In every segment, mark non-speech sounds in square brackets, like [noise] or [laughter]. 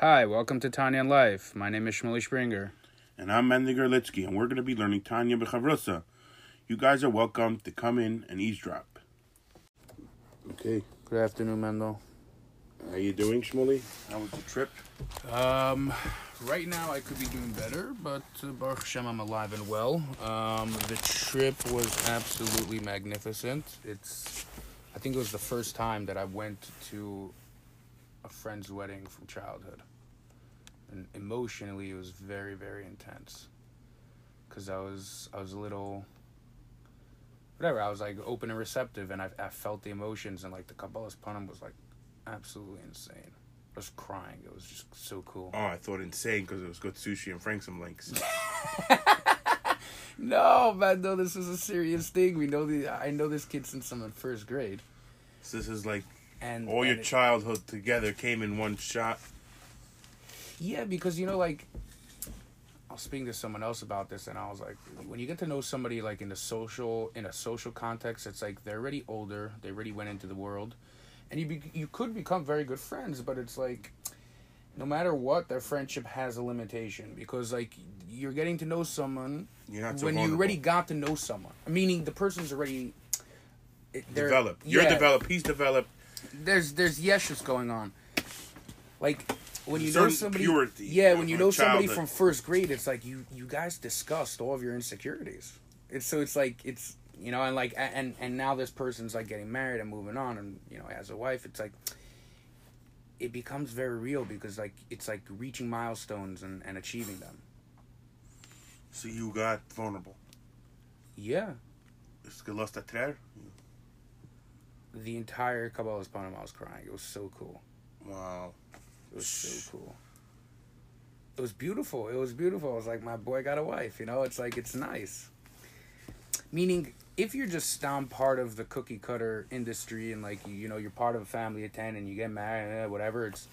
Hi, welcome to Tanya in Life. My name is Shmuley Springer. And I'm Mendiger Litsky, and we're going to be learning Tanya B'Chavrusa. You guys are welcome to come in and eavesdrop. Okay, Good afternoon, Mendel. how are you doing, Shmuley? How was the trip? Um, right now I could be doing better, but uh, Baruch Hashem, I'm alive and well. Um, the trip was absolutely magnificent. It's, I think it was the first time that I went to a friend's wedding from childhood, and emotionally it was very, very intense. Cause I was, I was a little, whatever. I was like open and receptive, and I, I felt the emotions, and like the Kabbalas Panim was like absolutely insane. I was crying. It was just so cool. Oh, I thought insane because it was good sushi and Frank some links. [laughs] No, man, no, this is a serious thing. We know the I know this kid since I'm in first grade. so this is like And all your it- childhood together came in one shot. Yeah, because you know, like I was speaking to someone else about this and I was like, when you get to know somebody like in a social in a social context, it's like they're already older, they already went into the world. And you be, you could become very good friends, but it's like no matter what, their friendship has a limitation because like you're getting to know someone You're not so when you vulnerable. already got to know someone. Meaning the person's already developed. You're yeah, developed. He's developed. There's there's yeshus going on. Like when you know somebody, purity yeah, when you from know somebody from first grade, it's like you you guys discussed all of your insecurities. It's so it's like it's you know and like and and now this person's like getting married and moving on and you know as a wife. It's like it becomes very real because like it's like reaching milestones and and achieving them. So you got vulnerable. Yeah, Es que los traer. the entire Kabbalas Panim, I was crying. It was so cool. Wow. It was so cool. It was beautiful. It was beautiful. I was like, my boy got a wife. You know, it's like it's nice. Meaning, if you're just um, part of the cookie cutter industry and like you, know you're part of a family of ten and you get married, eh, whatever, it's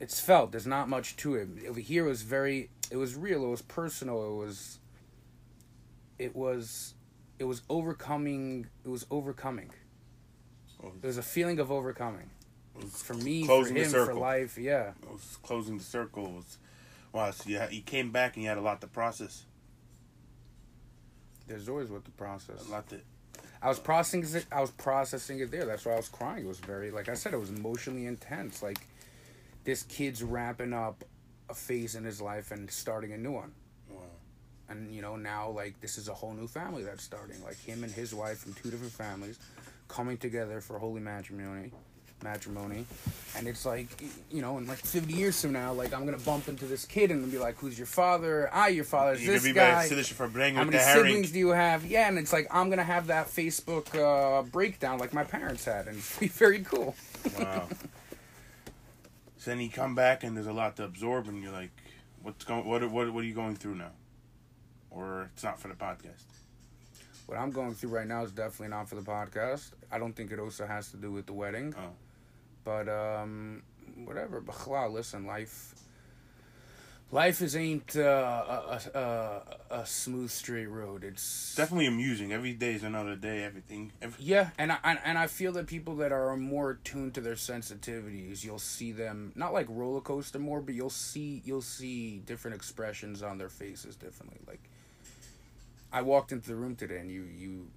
it's felt. There's not much to it. Over here, it was very. It was real. It was personal. It was. It was. It was overcoming. It was overcoming. It was a feeling of overcoming for me, Closing for the him, for life. Yeah. It was closing the circle. Was wow. So you, ha- you came back and you had a lot to process. There's always what the process. A lot to. I was processing it. I was processing it there. That's why I was crying. It was very, like I said, it was emotionally intense. Like this kid's wrapping up a phase in his life and starting a new one. Wow. And you know now, like this is a whole new family that's starting. Like him and his wife from two different families, coming together for holy matrimony, matrimony, and it's like you know, in like fifty years from now, like I'm gonna bump into this kid and be like, "Who's your father? I your father. Is You this guy?" very for bringing How many siblings do you have? Yeah, and it's like I'm gonna have that Facebook uh, breakdown like my parents had, and [laughs] be very cool. Wow. [laughs] so then you come back and there's a lot to absorb, and you're like, "What's going? What? What? What are you going through now?" Or it's not for the podcast. What I'm going through right now is definitely not for the podcast. I don't think it also has to do with the wedding. Oh. But um, whatever. B'chala, listen, life. Life is ain't uh, a, a, a, smooth straight road. It's Definitely amusing. Every day is another day. Everything. Every, Yeah, and I and, and I feel that people that are more attuned to their sensitivities, you'll see them not like roller coaster more, but you'll see you'll see different expressions on their faces differently. Like I walked into the room today, and you you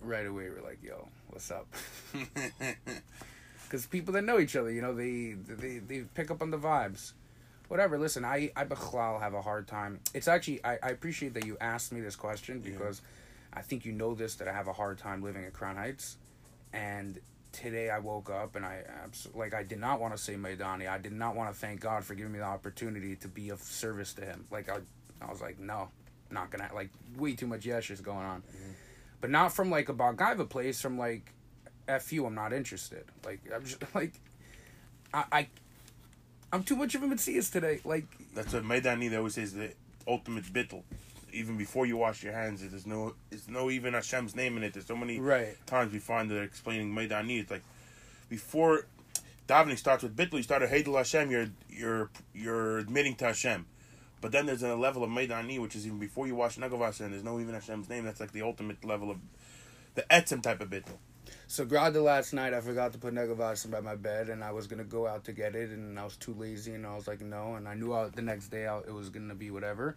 right away were like, "Yo, what's up?" [laughs] [laughs] Because people that know each other, you know, they they they pick up on the vibes. Whatever. Listen, I I bechlal have a hard time. It's actually I, I appreciate that you asked me this question because I think you know this that I have a hard time living at Crown Heights, and today I woke up and I abs- like I did not want to say Modeh Ani. I did not want to thank God for giving me the opportunity to be of service to Him. Like I, I was like, no, not gonna like way too much yesh is going on, mm-hmm. but not from like a Balgaiva place. From like, f you, I'm not interested. Like I'm just [laughs] like, I, I I'm too much of a Matthias today. Like That's what Modeh Ani always says that ultimate bittul. Even before you wash your hands, there's no, there's no even Hashem's name in it. There's so many Right. times we find that they're explaining Modeh Ani. It's like before davening starts with bittul. You start a Heidel Hashem. You're you're you're admitting to Hashem. But then there's a level of Modeh Ani, which is even before you wash Nagavasa, and there's no even Hashem's name. That's like the ultimate level of the etzem type of bittul. So Grada last night, I forgot to put Negavasim by my bed, and I was gonna go out to get it, and I was too lazy, and I was like, no, and I knew I, the next day I, it was gonna be whatever.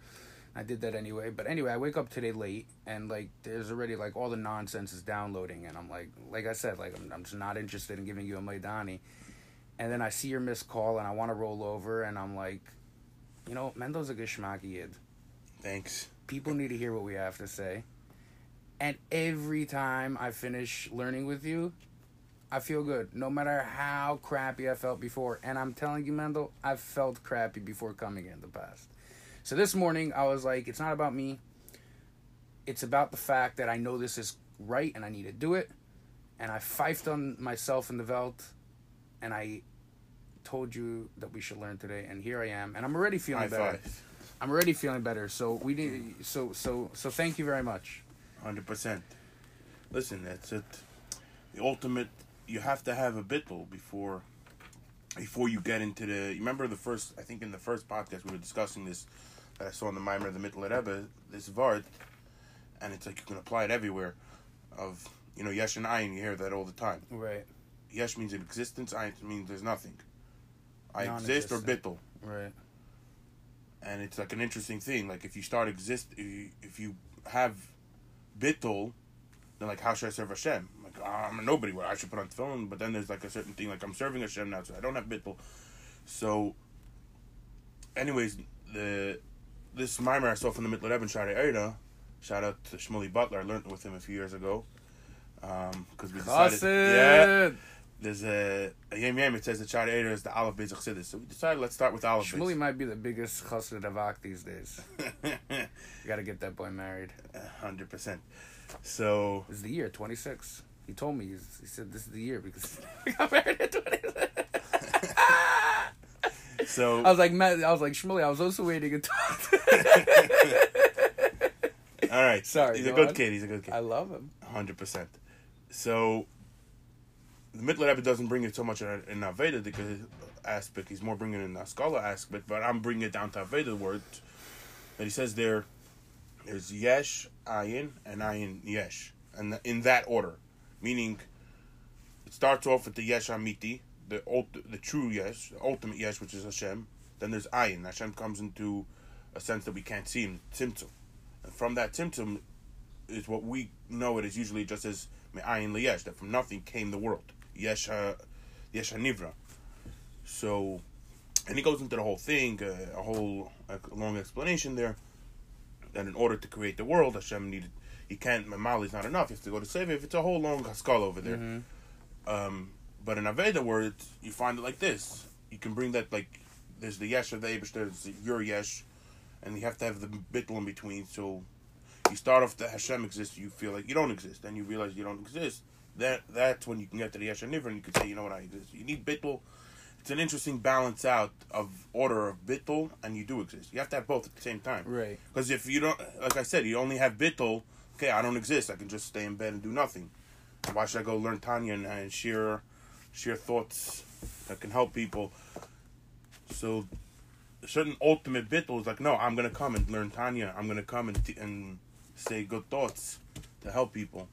I did that anyway, but anyway, I wake up today late, and like, there's already like all the nonsense is downloading, and I'm like, like I said, like I'm, I'm just not interested in giving you a Modeh Ani, and then I see your missed call, and I want to roll over, and I'm like, you know, Mendo's a geschmacky kid. Thanks. People need to hear what we have to say. And every time I finish learning with you, I feel good. No matter how crappy I felt before. And I'm telling you, Mendel, I've felt crappy before coming in the past. So this morning, I was like, it's not about me. It's about the fact that I know this is right and I need to do it. And I pfeifed on myself in the Welt. And I told you that we should learn today. And here I am. And I'm already feeling better. five. I'm already feeling better. So we need. So so so. Thank you very much. Hundred percent. Listen, that's it. The ultimate. You have to have a bittul before, before you get into the. You remember the first? I think in the first podcast we were discussing this. That I saw in the Mimer of the Mittel Rebbe. This vart, and it's like you can apply it everywhere. Of you know yesh and ayin. You hear that all the time. Right. Yesh means existence. Ayin means there's nothing. I exist or Non-existent. Right. and it's like an interesting thing. Like if you start exist, if you, if you have bittul, then like how should I serve Hashem? Like ah, I'm a nobody. Well, I should put on tefillin. But then there's like a certain thing like I'm serving Hashem now, so I don't have bittul. So, anyways, the this mimer I saw from the Mitler Eben Shari Eida. Shout out to Shmuley Butler. I learned with him a few years ago. Um, because we decided, yeah, Chassid. There's a, a yem yem. It says the Eida is the Aleph Beis Chassidus. So we decided let's start with Aleph Shmuley might be the biggest chassid avak these days. [laughs] You got to get that boy married. Hundred percent. So This is the year 26. He told me. He's, he said this is the year because [laughs] he got married at 26. [laughs] so I was like, man, I was like, Shmuley, I was also waiting until. all right. Sorry, he's a good on. kid. He's a good kid. I love him. Hundred percent. So the Rebbe doesn't bring it so much in in Aveda because aspect. He's more bringing it in the scholar aspect, but I'm bringing it down to Aveda word that he says there. There's yesh, ayin, and ayin yesh, and in that order, meaning it starts off with the yesh amiti, the ult- the true yesh, the ultimate yesh, which is Hashem. Then there's ayin. Hashem comes into a sense that we can't see him, tzimtzum. And from that tzimtzum is what we know it is usually just as me'ayin liyesh, that from nothing came the world. Yesh, ha- yesh hanivra. So, and he goes into the whole thing, uh, a whole a long explanation there. That in order to create the world, Hashem needed. He can't. Mamali's not enough. He has to go to save it. It's a whole long skull over there. Um, but in Aveda words, you find it like this. You can bring that like there's the yesh of the Abish, there's your yesh, and you have to have the bittul in between. So you start off that Hashem exists, you feel like you don't exist, then you realize you don't exist. That that's when you can get to the yesh and and you can say, you know what, I. You need bittul. It's an interesting balance out of order of bittul, and you do exist. You have to have both at the same time. Right. Because if you don't, like I said, you only have bittul. Okay, I don't exist. I can just stay in bed and do nothing. Why should I go learn Tanya and, and share, share thoughts that can help people? So, a certain ultimate bittul is like, no, I'm gonna come and learn Tanya. I'm gonna come and t- and say good thoughts to help people.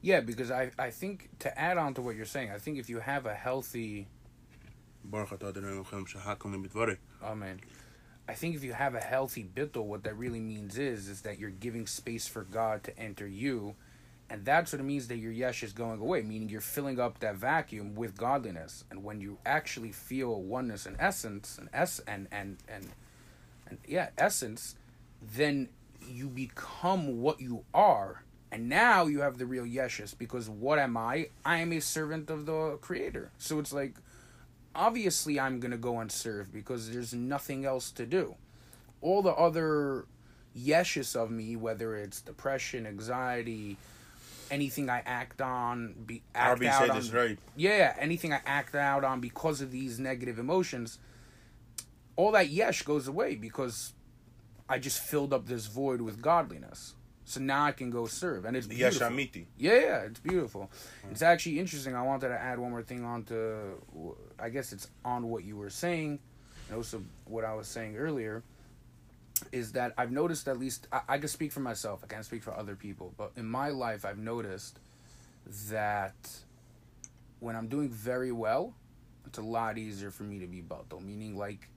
Yeah, because I, I think to add on to what you're saying, I think if you have a healthy Baruch atah Adonai Eloheinu. Amen. I think if you have a healthy bittul, what that really means is is that you're giving space for God to enter you, and that's what it means that your yesh is going away, meaning you're filling up that vacuum with godliness. And when you actually feel oneness and essence and s and and and and yeah, essence, then you become what you are. And now you have the real yeshus because what am I? I am a servant of the creator. So it's like obviously I'm gonna go and serve because there's nothing else to do. All the other yeshus of me, whether it's depression, anxiety, anything I act on, be act Arby out said on, this right. yeah, anything I act out on because of these negative emotions, all that yesh goes away because I just filled up this void with godliness. So now I can go serve, and it's beautiful. Yashamiti. Yeah, yeah, it's beautiful. Mm. It's actually interesting. I wanted to add one more thing on to, I guess it's on what you were saying, and also what I was saying earlier. Is that I've noticed at least I, I can speak for myself. I can't speak for other people, but in my life, I've noticed that when I'm doing very well, it's a lot easier for me to be bato. Meaning, like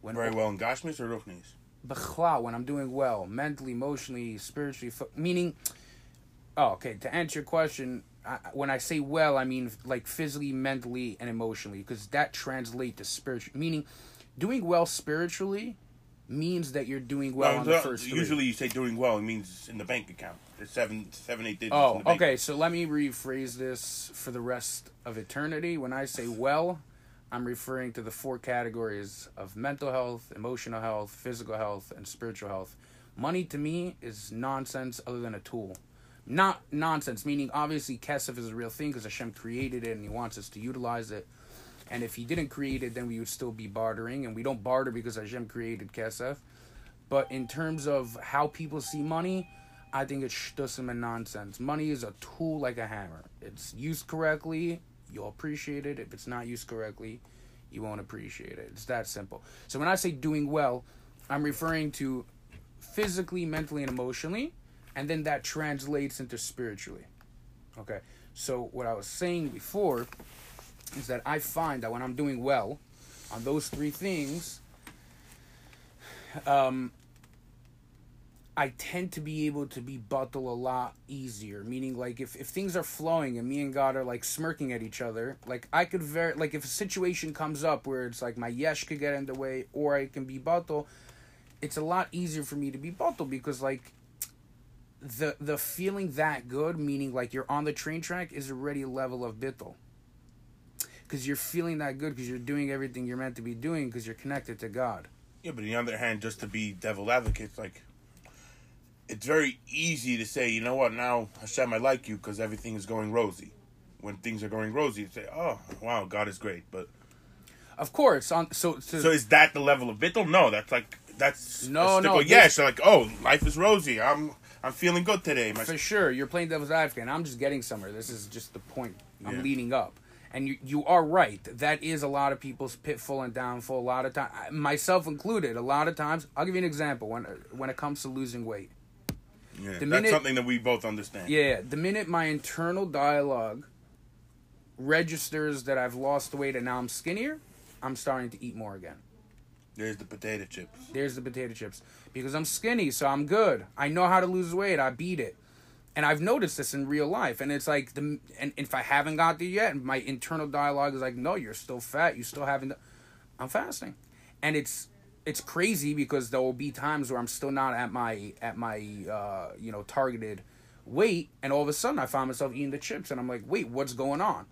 when Very well in Gashmis or Ruchnis? Bechla, when I'm doing well, mentally, emotionally, spiritually, meaning, oh, okay, to answer your question, I, when I say well, I mean like physically, mentally, and emotionally, because that translates to spiritual, meaning doing well spiritually means that you're doing well No, on the first three. usually you say doing well, it means in the bank account. It's seven, seven, eight digits oh, in Oh, the bank. okay. So let me rephrase this for the rest of eternity. When I say well, I'm referring to the four categories of mental health, emotional health, physical health, and spiritual health. Money to me is nonsense other than a tool. Not nonsense, meaning obviously Kesef is a real thing because Hashem created it and He wants us to utilize it. And if He didn't create it, then we would still be bartering. And we don't barter because Hashem created Kesef. But in terms of how people see money, I think it's shtusim and nonsense. Money is a tool like a hammer. It's used correctly, you'll appreciate it. If it's not used correctly, you won't appreciate it. It's that simple. So when I say doing well, I'm referring to physically, mentally, and emotionally, and then that translates into spiritually. Okay. So what I was saying before is that I find that when I'm doing well on those three things, um, I tend to be able to be bottle a lot easier. Meaning, like if, if things are flowing and me and God are like smirking at each other, like I could very like if a situation comes up where it's like my yesh could get in the way or I can be bottle, it's a lot easier for me to be bottle because like the the feeling that good, meaning like you're on the train track, is already a level of bittle. Because you're feeling that good because you're doing everything you're meant to be doing because you're connected to God. Yeah, but on the other hand, just to be devil advocate, like it's very easy to say, you know what, now Hashem, I like you because everything is going rosy. When things are going rosy, you say, oh, wow, God is great. But Of course, on so so, so is that the level of bittle? No, that's like that's No, no, stickle this- yes. Like, oh, life is rosy. I'm I'm feeling good today. My for sure you're playing devil's advocate. And I'm just getting somewhere. This is just the point I'm Yeah. leading up. And you you are right. That is a lot of people's pitfall and downfall. A lot of time, myself included. A lot of times, I'll give you an example when when it comes to losing weight. Yeah, the that's minute- something that we both understand. Yeah, the minute my internal dialogue registers that I've lost weight and now I'm skinnier, I'm starting to eat more again. There's the potato chips. There's the potato chips. Because I'm skinny, so I'm good. I know how to lose weight. I beat it. And I've noticed this in real life. And it's like, the and if I haven't got there yet, my internal dialogue is like, no, you're still fat. You still haven't. I'm fasting. And it's it's crazy because there will be times where I'm still not at my at my uh, you know targeted weight, and all of a sudden I find myself eating the chips, and I'm like, wait, what's going on?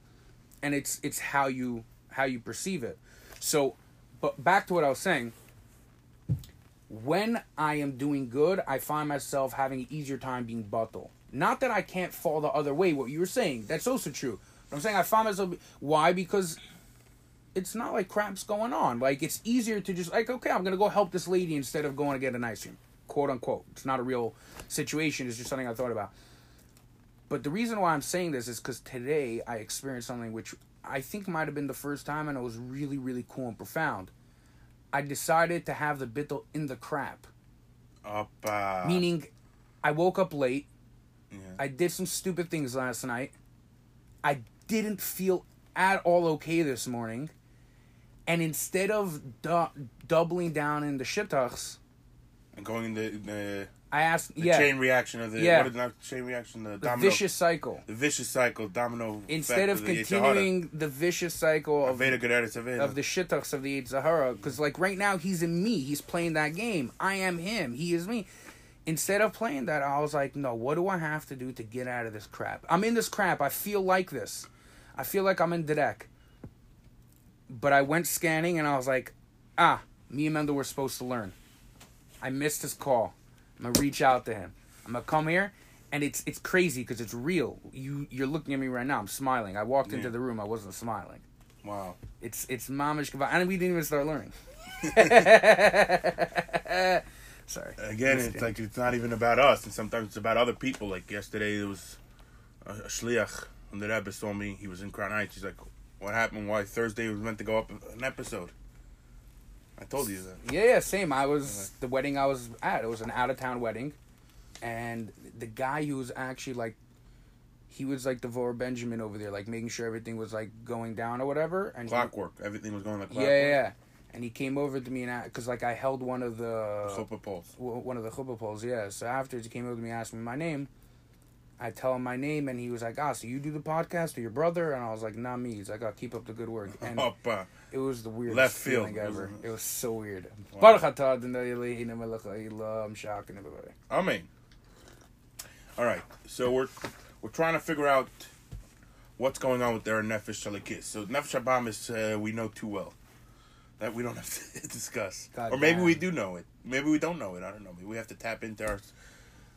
And it's it's how you how you perceive it. So, but back to what I was saying when I am doing good, I find myself having an easier time being buttle. Not that I can't fall the other way, what you were saying. That's also true. But I'm saying I find myself. Why? Because it's not like crap's going on. Like, it's easier to just, like, okay, I'm going to go help this lady instead of going to get an ice cream. Quote unquote. It's not a real situation, it's just something I thought about. But the reason why I'm saying this is because today I experienced something which I think might have been the first time and it was really, really cool and profound. I decided to have the bittle in the crap. Up, uh, Meaning, I woke up late. yeah. I did some stupid things last night. I didn't feel at all okay this morning. And instead of du- doubling down in the shittachs, and going in the the, I asked, the yeah, chain reaction of the Yeah. what is not chain reaction the, the domino vicious cycle. the vicious cycle domino Instead of Yetzer continuing the vicious cycle of aveira goreres aveira. of the shittachs of the Yetzer Hara. Because, like, right now, he's in me. He's playing that game. I am him. He is me. Instead of playing that, I was like, no, what do I have to do to get out of this crap? I'm in this crap. I feel like this. I feel like I'm in Dedek. But I went scanning and I was like, ah, me and Mendel were supposed to learn. I missed his call. I'm gonna reach out to him. I'm gonna come here, and it's it's crazy because it's real. You you're looking at me right now. I'm smiling. I walked into the room. I wasn't smiling. wow. It's it's mamish kava, and we didn't even start learning. [laughs] Sorry. Again, it's like it's not even about us, and sometimes it's about other people. Like yesterday, there was a, a shliach from the Rebbe told me he was in Crown Heights. He's like, "What happened? Why Thursday was meant to go up an episode?" I told you that. Yeah, yeah, same. I was the wedding I was at. It was an out of town wedding, and the guy who was actually like, he was like the Vor Benjamin over there, like making sure everything was like going down or whatever. And he- Clockwork. Everything was going like clockwork. yeah, yeah. And he came over to me and because like I held one of the Chuppah poles. one of the chuppah poles, yeah. So after he came over to me, and asked me my name. I tell him my name, and he was like, "Ah, so you do the podcast or your brother?" And I was like, "Not me." He's like, "Oh, keep up the good work." And Opa. it was the weirdest Left field, feeling ever. It was so weird. Wow. Baruch atah Adonai Eloheinu melech haolam, I'm shocking everybody. Amen. All right, so we're we're trying to figure out what's going on with their nefesh shalakis. So nefesh abamis uh, we know too well that we don't have to [laughs] discuss, God or maybe damn. we do know it. Maybe we don't know it. I don't know. Maybe we have to tap into our.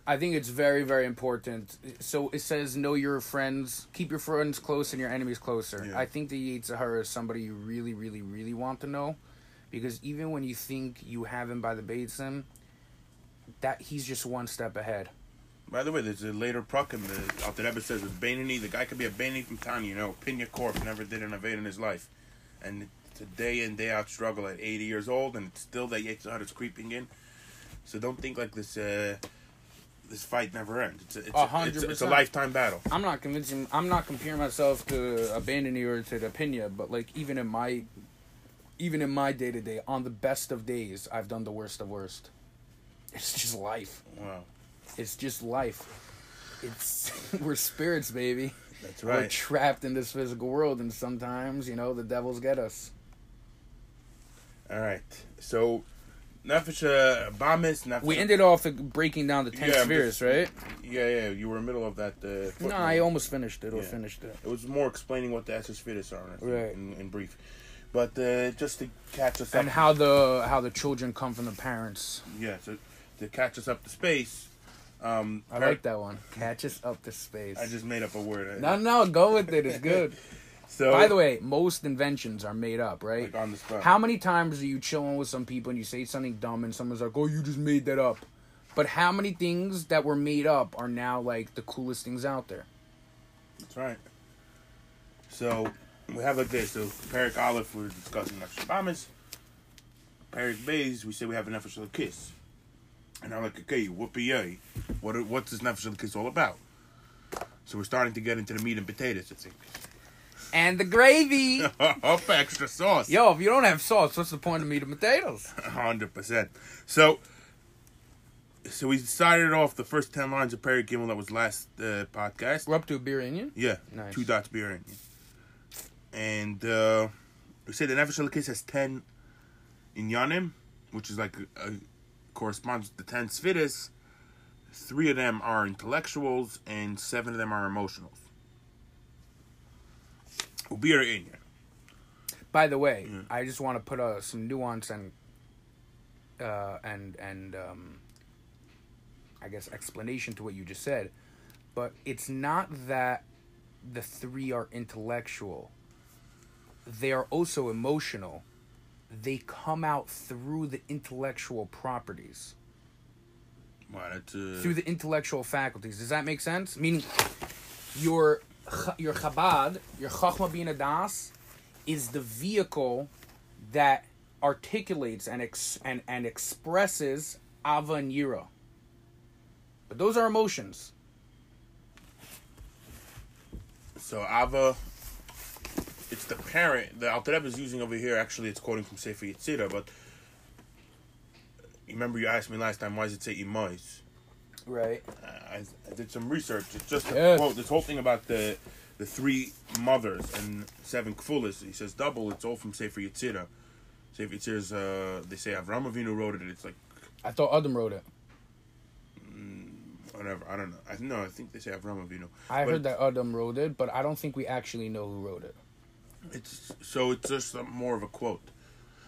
I think it's very, very important. So it says, know your friends, keep your friends close and your enemies closer. Yeah. I think the Yetzer Hara is somebody you really, really, really want to know. Because even when you think you have him by the Batesim, that he's just one step ahead. By the way, there's a later prakim. The Alter Rebbe says with Beinoni, the guy could be a Beinoni from Tanya. You know, Pinya Corp never did an evade in his life, and it's a day in day out struggle at 80 years old, and it's still that Yitzhak is creeping in. So don't think like this. Uh, this fight never ends. It's a, it's, A it's, a, it's a lifetime battle. I'm not convincing. I'm not comparing myself to Abandony or to the Pina, but like even in my, even in my day to day, on the best of days, I've done the worst of worst. It's just life. Wow, It's just life. It's [laughs] we're spirits, baby. that's right. We're trapped in this physical world, and sometimes you know the devils get us. All right. So, Nefesh Bamis. Nefesh. We ended off breaking down the ten Yeah, spheres, right? Yeah, yeah. You were in the middle of that. Uh, No, footnote. I almost finished it. Or Yeah. finished it. It was more explaining what the Esses are, think, Right. in, in brief. But uh, just to catch us up, And how the how the children come from the parents. yeah, so to catch us up to space. Um, I like that one. Catch us up to space. I just made up a word. No, no, go with it. It's good. [laughs] So, By the way, most inventions are made up, right? like on the spot. How many times are you chilling with some people and you say something dumb and someone's like, "Oh, you just made that up," but how many things that were made up are now like the coolest things out there? That's right. So we have like this. So Perik Olive, we're discussing Nefesh Bamis. Perik Bays, we say we have a Nefesh Kiss. And I'm like, okay, whoopee yay. What what's this Nefesh Kiss all about? So we're starting to get into the meat and potatoes, I think. And the gravy. [laughs] Up extra sauce. Yo, if you don't have sauce, what's the point of meat and potatoes? [laughs] hundred percent. So, so we started off the first ten lines of Perry Gimmel that was last uh, podcast. We're up to a beer onion. Yeah, Nice. two dots beer onion. And uh, we say the Nefesh Elokis has ten in inyanim, which is like uh corresponds to the ten sfidas. Three of them are intellectuals, and seven of them are emotionals. Beer in By the way, Yeah. I just want to put uh, some nuance and uh, and and um, I guess explanation to what you just said. But it's not that the three are intellectual; they are also emotional. They come out through the intellectual properties, Wow, that's uh, through the intellectual faculties. Does that make sense? Meaning, your your Chabad, your Chachma Bina Das, is the vehicle that articulates and ex- and and expresses Ava and Yira. But those are emotions. So Ava, it's the parent. The Alter Rebbe is using over here. Actually, it's quoting from Sefer Yetzirah. But remember you asked me last time why does it say imais? Right. Uh, I, I did some research. It's just a Yes. quote. This whole thing about the the three mothers and seven kfulas. He says double. It's all from Sefer Yetzirah. Sefer Yetzirah's. Uh, they say Avram Avinu wrote it. It's like I thought Adam wrote it. whatever. I don't know. I no. I think they say Avram Avinu. I But heard that Adam wrote it, but I don't think we actually know who wrote it. It's so it's just more of a quote,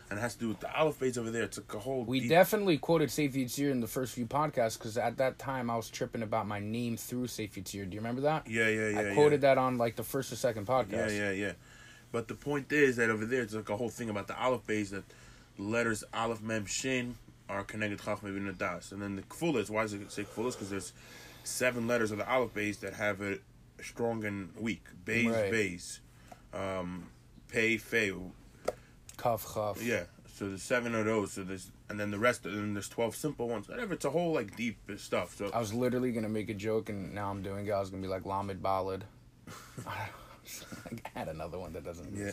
and it has to do with the Aleph Beis over there. It's a whole. We deep- definitely quoted Sefer Yetzirah in the first few podcasts because at that time I was tripping about my name through Yetzirah. Do you remember that? Yeah, yeah, yeah. I yeah. quoted that on like the first or second podcast. Yeah, yeah, yeah. But the point is that over there, it's like a whole thing about the Aleph Beis that the letters Aleph Mem Shin are connected Chachma bin Das. And then the Kfulas, why does it say Kfulas? Because there's seven letters of the Aleph base that have a strong and weak. Bays, Right. bays. Um, pay, fey. Kaf chaf. Yeah. So there's seven of those. So there's and then the rest. And then there's twelve simple ones. Whatever. It's a whole like deep stuff. So I was literally gonna make a joke, and now I'm doing it. I was gonna be like Lamed Ballad. [laughs] I had [laughs] another one that doesn't. yeah,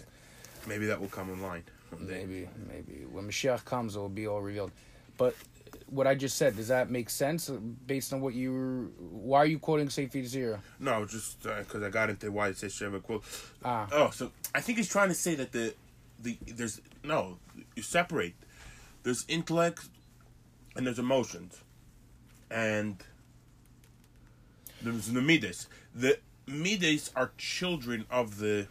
maybe that will come in line. someday. Maybe, maybe when Mashiach comes, it will be all revealed. But uh, what I just said does that make sense uh, based on what you? were- Why are you quoting Sefer Yetzirah? No, just uh, because I got into why it says Sheva Quil. Ah, Oh, so I think he's trying to say that the the there's no you separate. There's intellect and there's emotions, and there's the midas. The midas are children of the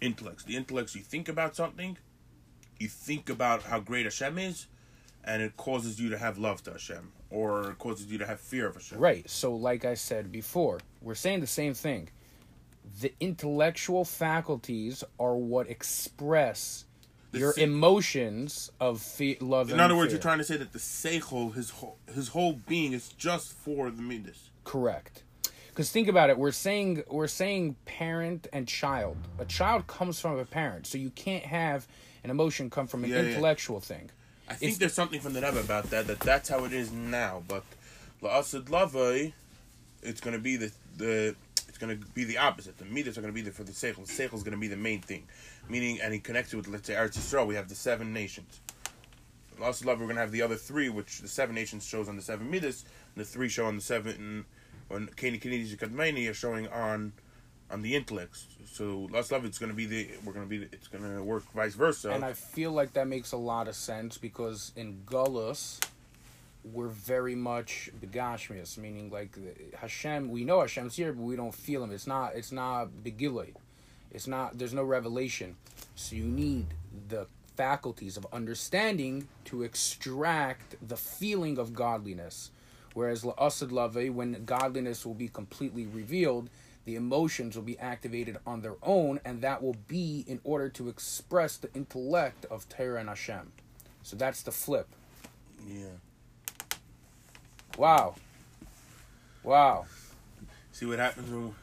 intellects. The intellects you think about something, you think about how great Hashem is, and it causes you to have love to Hashem, or causes you to have fear of Hashem. right. So, like I said before, we're saying the same thing. The intellectual faculties are what express The your se- emotions of fe- love. In other words, you're trying to say that the seichel, his whole his whole being, is just for the midas. Correct. Because think about it, we're saying we're saying parent and child. A child comes from a parent, so you can't have an emotion come from an Yeah, yeah. intellectual thing. I think It's- there's something from the Rebbe about that. That that's how it is now. But la'asad lavai, it's going to be the the going to be the opposite. The midas are going to be there for the seichel. The seichel is going to be the main thing, meaning and he connects it with let's say Eretz Yisrael. We have the seven nations. La'asad love, we're going to have the other three, which the seven nations shows on the seven midas, and the three show on the seven. When Keni Kenedi Kadmeni are showing on on the intellects. So la'asad love, it's going to be the we're going to be it's going to work vice versa. And I feel like that makes a lot of sense because in Gullus, we're very much begashmius, meaning like Hashem. We know Hashem's here, but we don't feel him. It's not. It's not begilui. It's not. There's no revelation. So you need the faculties of understanding to extract the feeling of godliness. Whereas la'asad lave, when godliness will be completely revealed, the emotions will be activated on their own, and that will be in order to express the intellect of Torah and Hashem. So that's the flip. yeah. Wow. Wow. See what happens when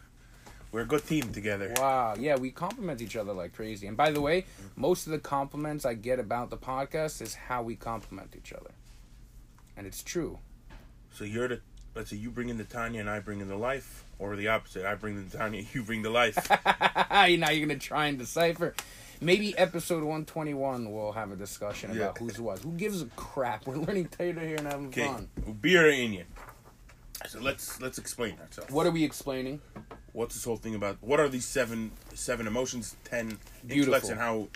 we're a good team together. Wow. Yeah, we compliment each other like crazy. And by the way, most of the compliments I get about the podcast is how we compliment each other. And it's true. So you're the let's say you bring in the Tanya and I bring in the life, or the opposite. I bring the Tanya, you bring the life. now [laughs] you're going to try and decipher. Maybe episode 121 we'll have a discussion about who's what. Who gives a crap? We're learning Taylor here and having Okay, fun. beer you. So let's let's explain ourselves. What are we explaining? What's this whole thing about? What are these seven seven emotions, ten Beautiful. intellects, and how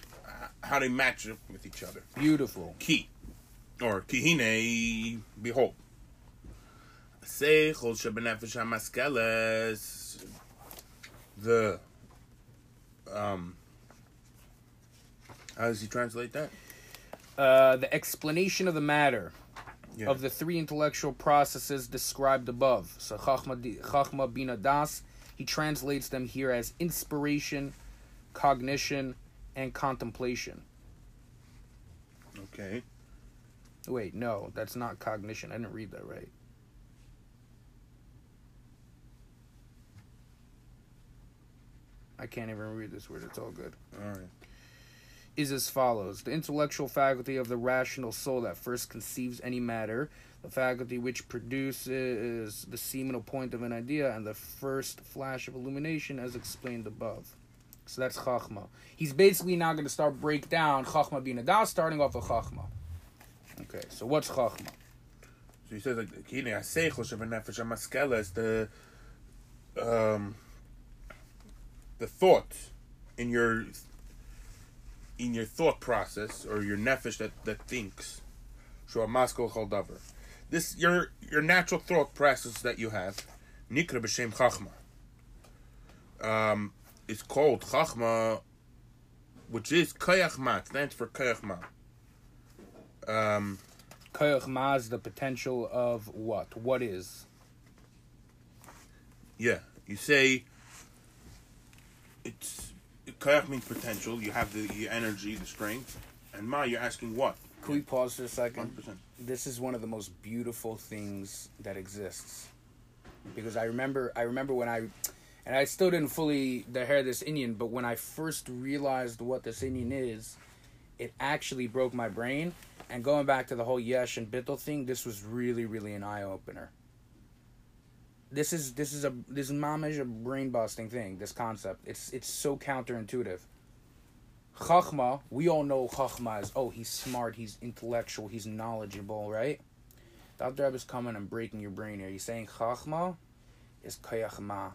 how they match up with each other? Beautiful. Ki, or kihine, behold. Seichel shebenefesh hamaskeles. The um. How does he translate that? Uh, the explanation of the matter Yeah. of the three intellectual processes described above. So Chachma, Chachma Bina Das, he translates them here as inspiration, cognition, and contemplation. Okay. Wait, no, that's not cognition. I didn't read that right. I can't even read this word. It's all good. All right. is as follows the intellectual faculty of the rational soul that first conceives any matter, the faculty which produces the seminal point of an idea, and the first flash of illumination as explained above. So that's Chachma. He's basically now going to start break down Chachma being a das, starting off with Chachma. Okay, so what's Chachma? So he says like kihine aseichel shebenefesh hamaskeles. The um. The thought in your in your thought process or your nefesh that that thinks. Shua maskol chaldaver. This your your natural thought process that you have. Nikra b'shem chachma. Um, it's called chachma, which is kayach ma. It stands for kayach ma. Um, Koyach Ma is the potential of what? What is? yeah, you say. It's kayach means potential. You have the, the energy, the strength, and ma. You're asking what? Can we pause for a second? 100%. This is one of the most beautiful things that exists. Because I remember I remember when I and I still didn't fully the hear this inyan, but when I first realized what this inyan is, it actually broke my brain. And going back to the whole Yesh and Bittel thing, this was really, really an eye opener. This is this is a this is mamish a brain busting thing. This concept, it's it's so counterintuitive. Chachma, we all know Chachma is oh he's smart, he's intellectual, he's knowledgeable, right? Dr. Rebbe is coming and breaking your brain here. He's saying Chachma is Kayachma.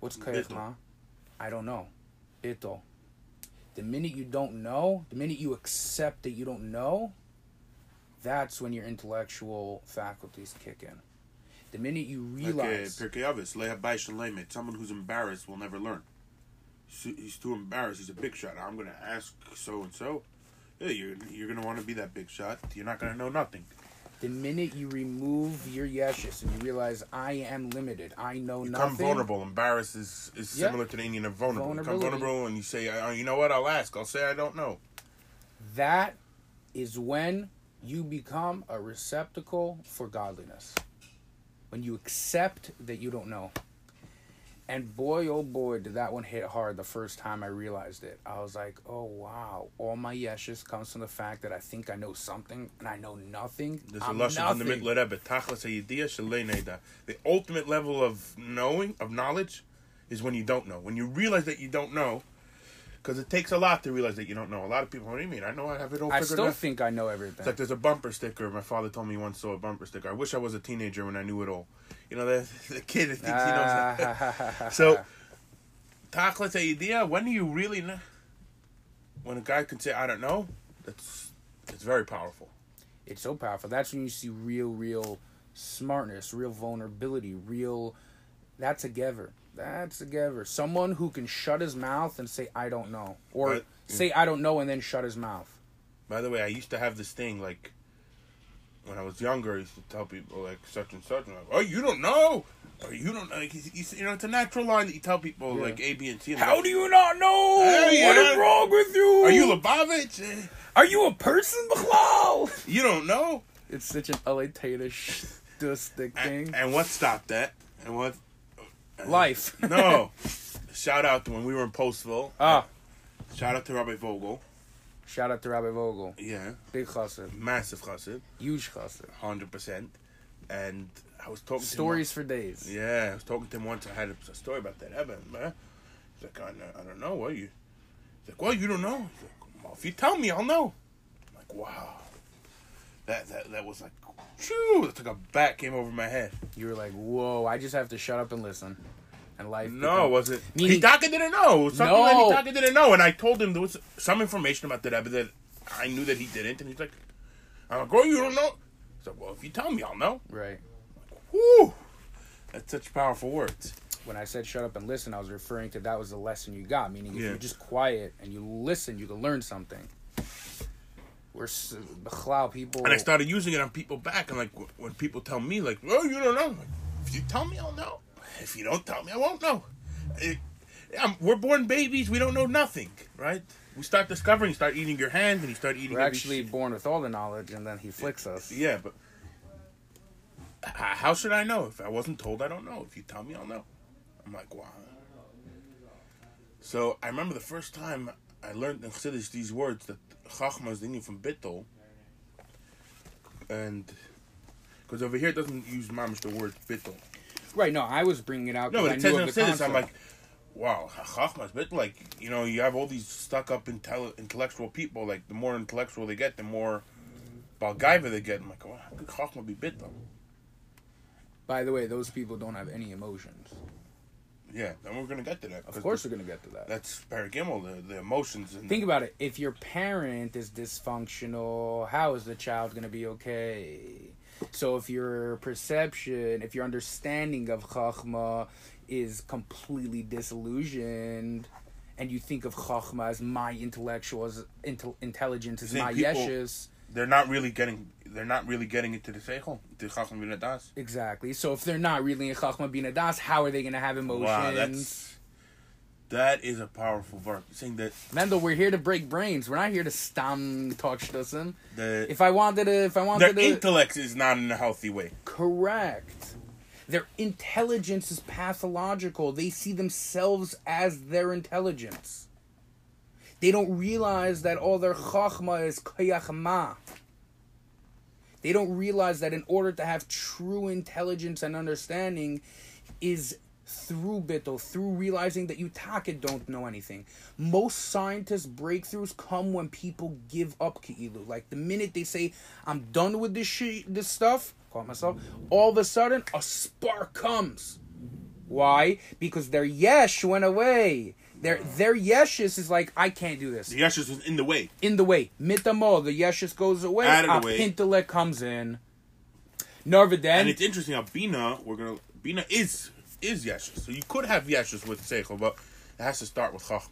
What's. Kayachma? I don't know. Bittel. The minute you don't know, the minute you accept that you don't know, that's when your intellectual faculties kick in. The minute you uh, realize, Pirkei Avos, Leah Baish someone who's embarrassed will never learn. He's too embarrassed. He's a big shot. I'm gonna ask so and so. Yeah, you're you're gonna want to be that big shot. You're not gonna know nothing. the minute you remove your yeshus and you realize I am limited, I know You become nothing. vulnerable. Embarrassed is, is Yeah. similar to the inyan of vulnerable. Become vulnerable and you say, you know what? I'll ask. I'll say I don't know. That is when you become a receptacle for godliness. When you accept that you don't know. And boy, oh boy, did that one hit hard the first time I realized it. I was like, oh wow, all my yeshus comes from the fact that I think I know something and I know nothing. There's I'm a lesson nothing. Mitler Rebbe. Tachlis hayidiyah shalei neida. The ultimate level of knowing, of knowledge, is when you don't know. When you realize that you don't know, because it takes a lot to realize that you don't know. A lot of people, what do you mean? I know I have it all figured out. I still out. think I know everything. It's like there's a bumper sticker. My father told me once saw a bumper sticker. I wish I was a teenager when I knew it all. You know, the, [laughs] the kid that thinks he knows. Ah. [laughs] so, tachlis idea. when do you really know? When a guy can say, I don't know, that's, it's very powerful. it's so powerful. That's when you see real, real smartness, real vulnerability, real. That's a giver. That's a giver. Someone who can shut his mouth and say I don't know, or But- say I don't know and then shut his mouth. By the way, I used to have this thing like when I was younger. I used to tell people like such and such, and like, oh, you don't know, or you don't know. Like, you, know, it's a natural line that you tell people Yeah. like A, B, and C. and How like, do you not know? Hey, what yeah. is wrong with you? Are you Lubavitch? Eh, Are you a person? You don't know. It's such an elitist [laughs] stick thing. And, and what stopped that? And what? Life. [laughs] No. Shout out to when we were in Postville. Ah, Shout out to Rabbi Vogel. shout out to Rabbi Vogel. Yeah, Big chassid. massive chassid, Huge chassid. hundred percent. And I was talking Stories for days. Yeah, I was talking to him once. I had a, story about that Evan, man. He's like, I, I don't know. What you? He's like, well, you don't know. He's like, well, if you tell me, I'll know. I'm like, wow. That that that was like, shoo! It's like a bat came over my head. You were like, whoa, I just have to shut up and listen. And life. No, was it? Meaning- Hitaka didn't know. Something No. that Hitaka didn't know. And I told him there was some information about the Rebbe that I knew that he didn't. And he's like, I'm like, oh, you don't know? So, well, if you tell me, I'll know. Right. Whoo! That's such powerful words. When I said shut up and listen, I was referring to that was the lesson you got. Meaning, if Yeah. you're just quiet and you listen, you can learn something. We're s- people. And I started using it on people back. And, like, when people tell me, like, oh, you don't know. Like, if you tell me, I'll know. If you don't tell me, I won't know. It, we're born babies. We don't know nothing, right? We start discovering. You start eating your hand, and you start eating. We're actually shit. born with all the knowledge, and then he flicks us. Yeah, but how should I know? If I wasn't told, I don't know. If you tell me, I'll know. I'm like, wow. So I remember the first time I learned in Chassidus these words that Chachma is the inyan from Bittel, and because over here it doesn't use mamish the word Bittel. Right? No, I was bringing it out. No, but I knew says of the Chassidus, I'm like, wow, Chachma is Bittel. Like you know, you have all these stuck up intel- intellectual people. Like the more intellectual they get, the more Balgaiva they get. I'm like, oh, how could Chachma be Bittel? By the way, those people don't have any emotions. Yeah, then we're gonna get to that. Of course, we're gonna get to that. that's Paragimel, the, the emotions and Think about it. If your parent is dysfunctional, how is the child going to be okay? So if your perception, if your understanding of Chachma is completely disillusioned, and you think of Chachma as my intellectual, as intel- intelligence, as my people- yeshus, they're not really getting they're not really getting into the seichel, the Chachma Bina Das. exactly. So if they're not really in Chachma Bina Das, how are they going to have emotions? Wow, That is a powerful verse. Saying that Mendel, we're here to break brains. We're not here to stam touchdosen. the If I wanted to, if I their wanted to, their intellect is not in a healthy way. correct. Their intelligence is pathological. They see themselves as their intelligence. They don't realize that all their chachma is kayachma. They don't realize that in order to have true intelligence and understanding is through bittul, through realizing that you taka don't know anything. Most scientists' breakthroughs come when people give up ki'ilu. Like the minute they say, I'm done with this shit, this stuff, call myself, all of a sudden a spark comes. Why? Because their yesh went away. Their their yeshus is like, I can't do this The Yeshus is in the way. in the way. Mitamo, the yeshus goes away. Out of a the way. pintele comes in. Narvaden. And it's interesting how Bina, we're gonna Bina is is Yeshus. So you could have Yeshus with Seichel, but it has to start with Chachma.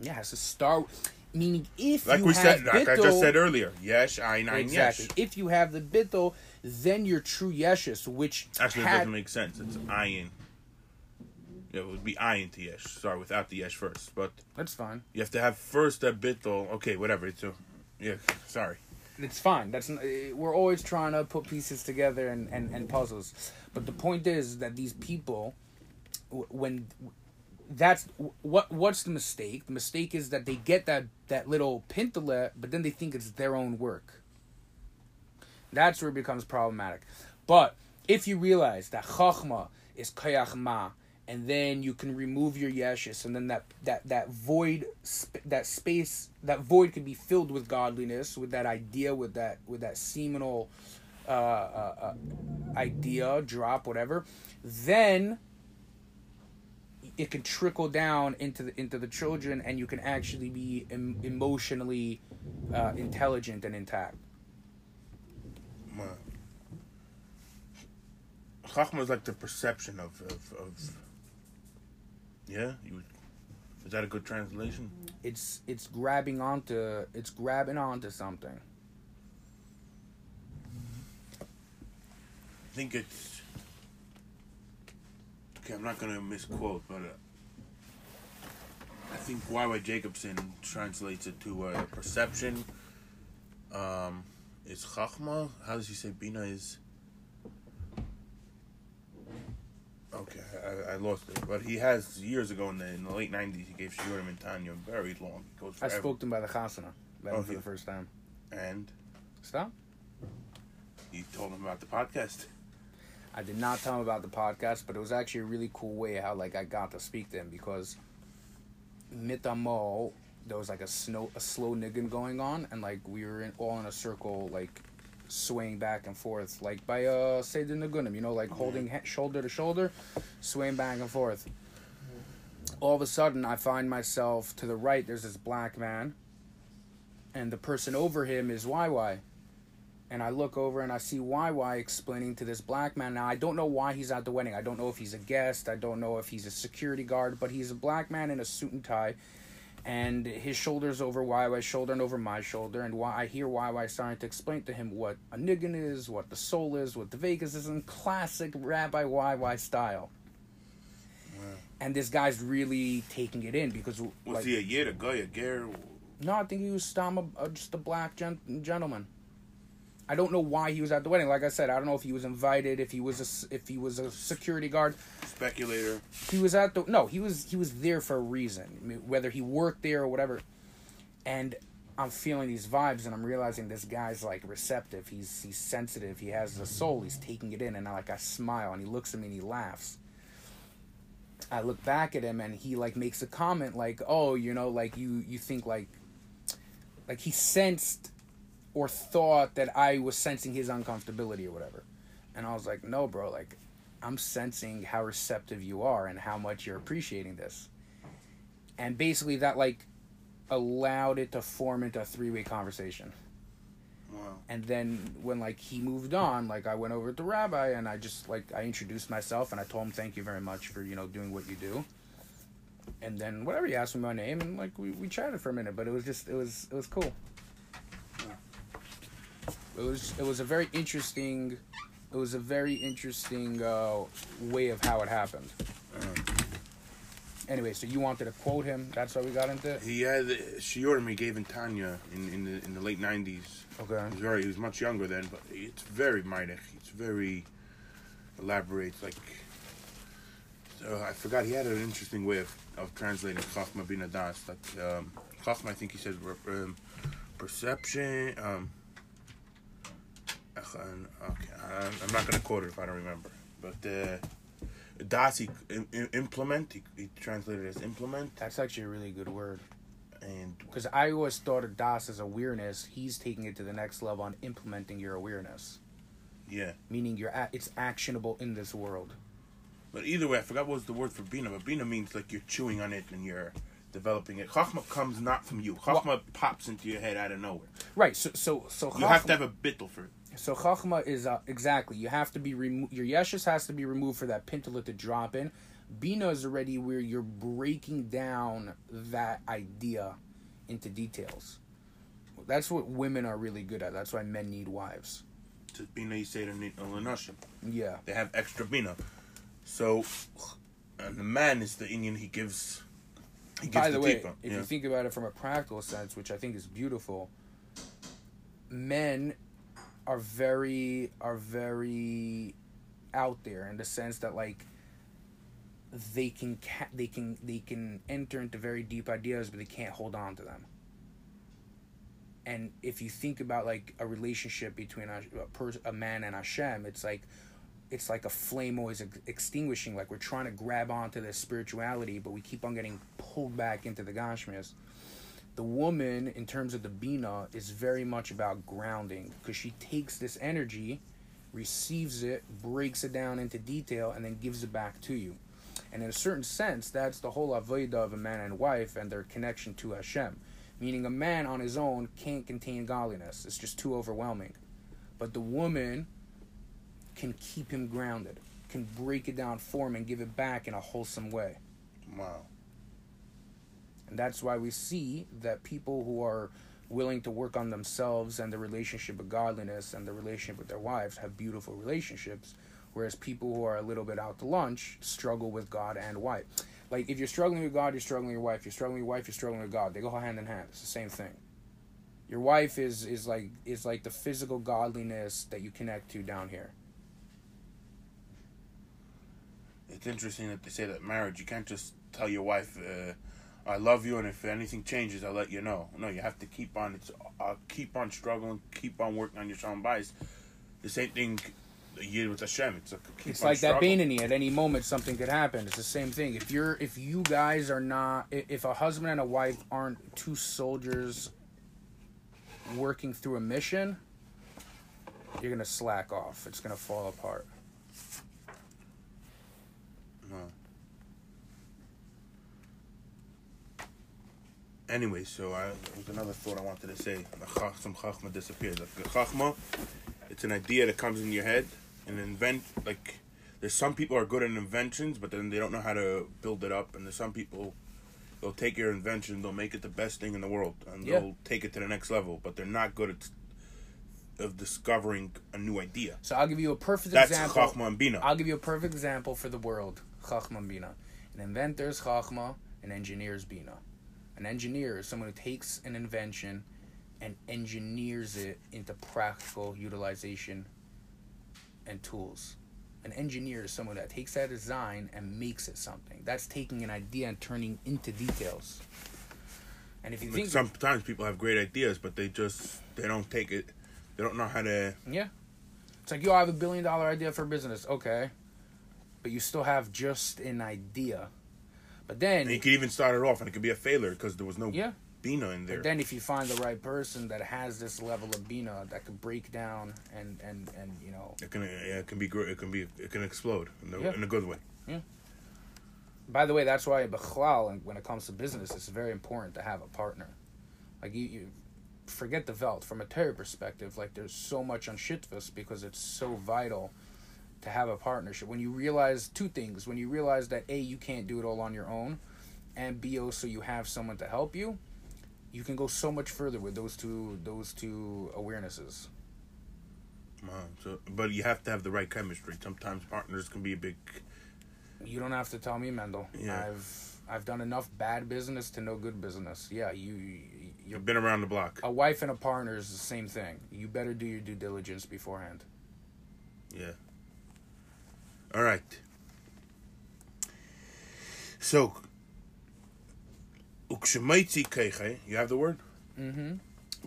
yeah, it has to start. Meaning, if Like you we have said, like I just said earlier, Yesh, Ein, Ein, exactly. Yesh. If you have the bittel, then you're true yeshus, which Actually, it had, doesn't make sense. It's Ayin. Yeah, it would be Ayin to Yesh. Sorry, without the Yesh first. But that's fine. you have to have first a bittel. Okay, whatever. It's a, yeah, sorry. It's fine. That's eh, we're always trying to put pieces together and, and, and puzzles, but the point is that these people, when that's what what's the mistake? The mistake is that they get that that little pintele, but then they think it's their own work. That's where it becomes problematic. But if you realize that chachma is kayach ma, and then you can remove your yeshus, and then that that that void, that space, that void can be filled with godliness, with that idea, with that with that seminal uh, uh, uh, idea, drop, whatever. Then it can trickle down into the into the children, and you can actually be em- emotionally uh, intelligent and intact. Chachma is like the perception of, of, of yeah. You would, is that a good translation? it's it's grabbing onto it's grabbing onto something. I think it's okay. I'm not gonna misquote, but uh, I think Y.Y. Jacobson translates it to uh, perception. Um, is chachma? How does he say bina is? Okay, I, I lost it, but he has years ago in the in the late '90s. He gave Shiurim and Tanya very long. It goes I spoke to him by the chasana. That was for the first time. and Stop. he told him about the podcast. I did not tell him about the podcast, but it was actually a really cool way how like I got to speak to him because mitamo there was like a snow a slow niggin going on and like we were in all in a circle like swaying back and forth like by uh say the nagunim you know like holding he- shoulder to shoulder swaying back and forth. All of a sudden i find myself to the right there's this black man and the person over him is YY and I look over and I see YY explaining to this black man. Now I don't know why he's at the wedding. I don't know if he's a guest. I don't know if he's a security guard, but he's a black man in a suit and tie, and his shoulders over YY's shoulder and over my shoulder. And why I hear YY starting to explain to him what a niggin is, what the soul is, what the Vegas is in classic Rabbi YY style. And this guy's really taking it in because Was like, he a yid, a guy, a ger? no, I think he was Stam, uh, just a black gent- gentleman. I don't know why he was at the wedding. Like I said, I don't know if he was invited, if he was a, if he was a security guard. Speculator. He was at the no, he was he was there for a reason, whether he worked there or whatever. And I'm feeling these vibes, and I'm realizing this guy's like receptive. He's he's sensitive. He has the soul. He's taking it in, and I like I smile, and he looks at me and he laughs. I look back at him, and he like makes a comment like, "Oh, you know, like you you think like." Like he sensed or thought that I was sensing his uncomfortability or whatever. And I was like, no, bro, like, I'm sensing how receptive you are and how much you're appreciating this. And basically, that, like, allowed it to form into a three way conversation. Wow. And then when, like, he moved on, like, I went over to the rabbi and I just, like, I introduced myself and I told him, thank you very much for, you know, doing what you do. And then whatever, he asked me my name and, like, we, we chatted for a minute, but it was just, it was, it was cool. It was it was a very interesting it was a very interesting uh, way of how it happened. Anyway, so you wanted to quote him. That's why we got into it. He had Shiurim he gave in Tanya in, in the in the late nineties. Okay. He was very he was much younger then, but it's very minor. It's very elaborate. Like so I forgot he had an interesting way of, of translating Chachma bin Das. Like um, Chachma, I think he said um, perception. Um, okay, I'm not gonna quote it if I don't remember, but. Uh, Das he, implement. He, he translated as implement. That's actually a really good word. And because I always thought of Das as awareness, he's taking it to the next level on implementing your awareness. Yeah. Meaning you're at, it's actionable in this world. But either way, I forgot what was the word for bina. But bina means like you're chewing on it and you're developing it. Chachma comes not from you. Chachma well, pops into your head out of nowhere. Right. So so so. You Chachma, have to have a bittel for it. So chachma is uh, exactly you have to be remo- your yeshus has to be removed for that pintala to drop in. Bina is already where you're breaking down that idea into details. That's what women are really good at. That's why men need wives. To bina you say to need a. Yeah. They have extra bina. So and the man is the inyan he gives he gives By the, the way, if yeah. you think about it from a practical sense, which I think is beautiful, men are very are very out there in the sense that like they can ca- they can they can enter into very deep ideas but they can't hold on to them and if you think about like a relationship between a, a, pers- a man and Hashem, it's like it's like a flame always ex- extinguishing. Like we're trying to grab onto this spirituality, but we keep on getting pulled back into the Gashmias the woman in terms of the bina is very much about grounding because she takes this energy receives it breaks it down into detail and then gives it back to you. And in a certain sense that's the whole avodah of a man and wife and their connection to hashem. Meaning a man on his own can't contain godliness. It's just too overwhelming. But the woman can keep him grounded can break it down for him and give it back in a wholesome way. Wow and that's why we see that people who are willing to work on themselves and the relationship of godliness and the relationship with their wives have beautiful relationships, whereas people who are a little bit out to lunch struggle with God and wife. Like if you're struggling with God, you're struggling with your wife. You're struggling with your wife, you're struggling with God. They go hand in hand. It's the same thing. Your wife is is like is like the physical godliness that you connect to down here. It's interesting that they say that marriage you can't just tell your wife. Uh, I love you, and if anything changes, I'll let you know. No, you have to keep on. It's uh, keep on struggling, keep on working on your shalom bias. The same thing you with Hashem. It's a it's like struggle. that Beinoni. At any moment, something could happen. It's the same thing. If you're, if you guys are not, if a husband and a wife aren't two soldiers working through a mission, you're gonna slack off. It's gonna fall apart. No. Anyway, so I was another thought I wanted to say. Some chachma disappears. Like chachma, it's an idea that comes in your head, and invent like there's some people are good at inventions, but then they don't know how to build it up, and there's some people they'll take your invention, they'll make it the best thing in the world, and they'll take it to the next level, but they're not good at of discovering a new idea. So I'll give you a perfect That's example. That's chachma and bina. I'll give you a perfect example for the world. Chachma and bina. An inventor's chachma, an engineer's bina. An engineer is someone who takes an invention and engineers it into practical utilization and tools. An engineer is someone that takes that design and makes it something. That's taking an idea and turning into details. And if you like think sometimes people have great ideas, but they just they don't take it. They don't know how to. Yeah, it's like yo, I have a billion dollar idea for business. Okay, but you still have just an idea but then and could even start it off, and it could be a failure because there was no yeah. bina in there. But then, if you find the right person that has this level of bina that could break down and and and you know, it can yeah, it can be it can be it can explode in, the, yeah. in a good way. Yeah. By the way, that's why Bechlal, when it comes to business, it's very important to have a partner. Like you, you forget the Velt from a Torah perspective. Like there's so much on Shitvas because it's so vital to have a partnership when you realize two things when you realize that a you can't do it all on your own and b also you have someone to help you you can go so much further with those two those two awarenesses wow so but you have to have the right chemistry sometimes partners can be a big You don't have to tell me, Mendel. Yeah. I've I've done enough bad business to know good business. Yeah, you you're You've been around the block. a wife and a partner is the same thing. You better do your due diligence beforehand. Yeah. All right. So, ukshemaitzi keiche, you have the word? Mm-hmm.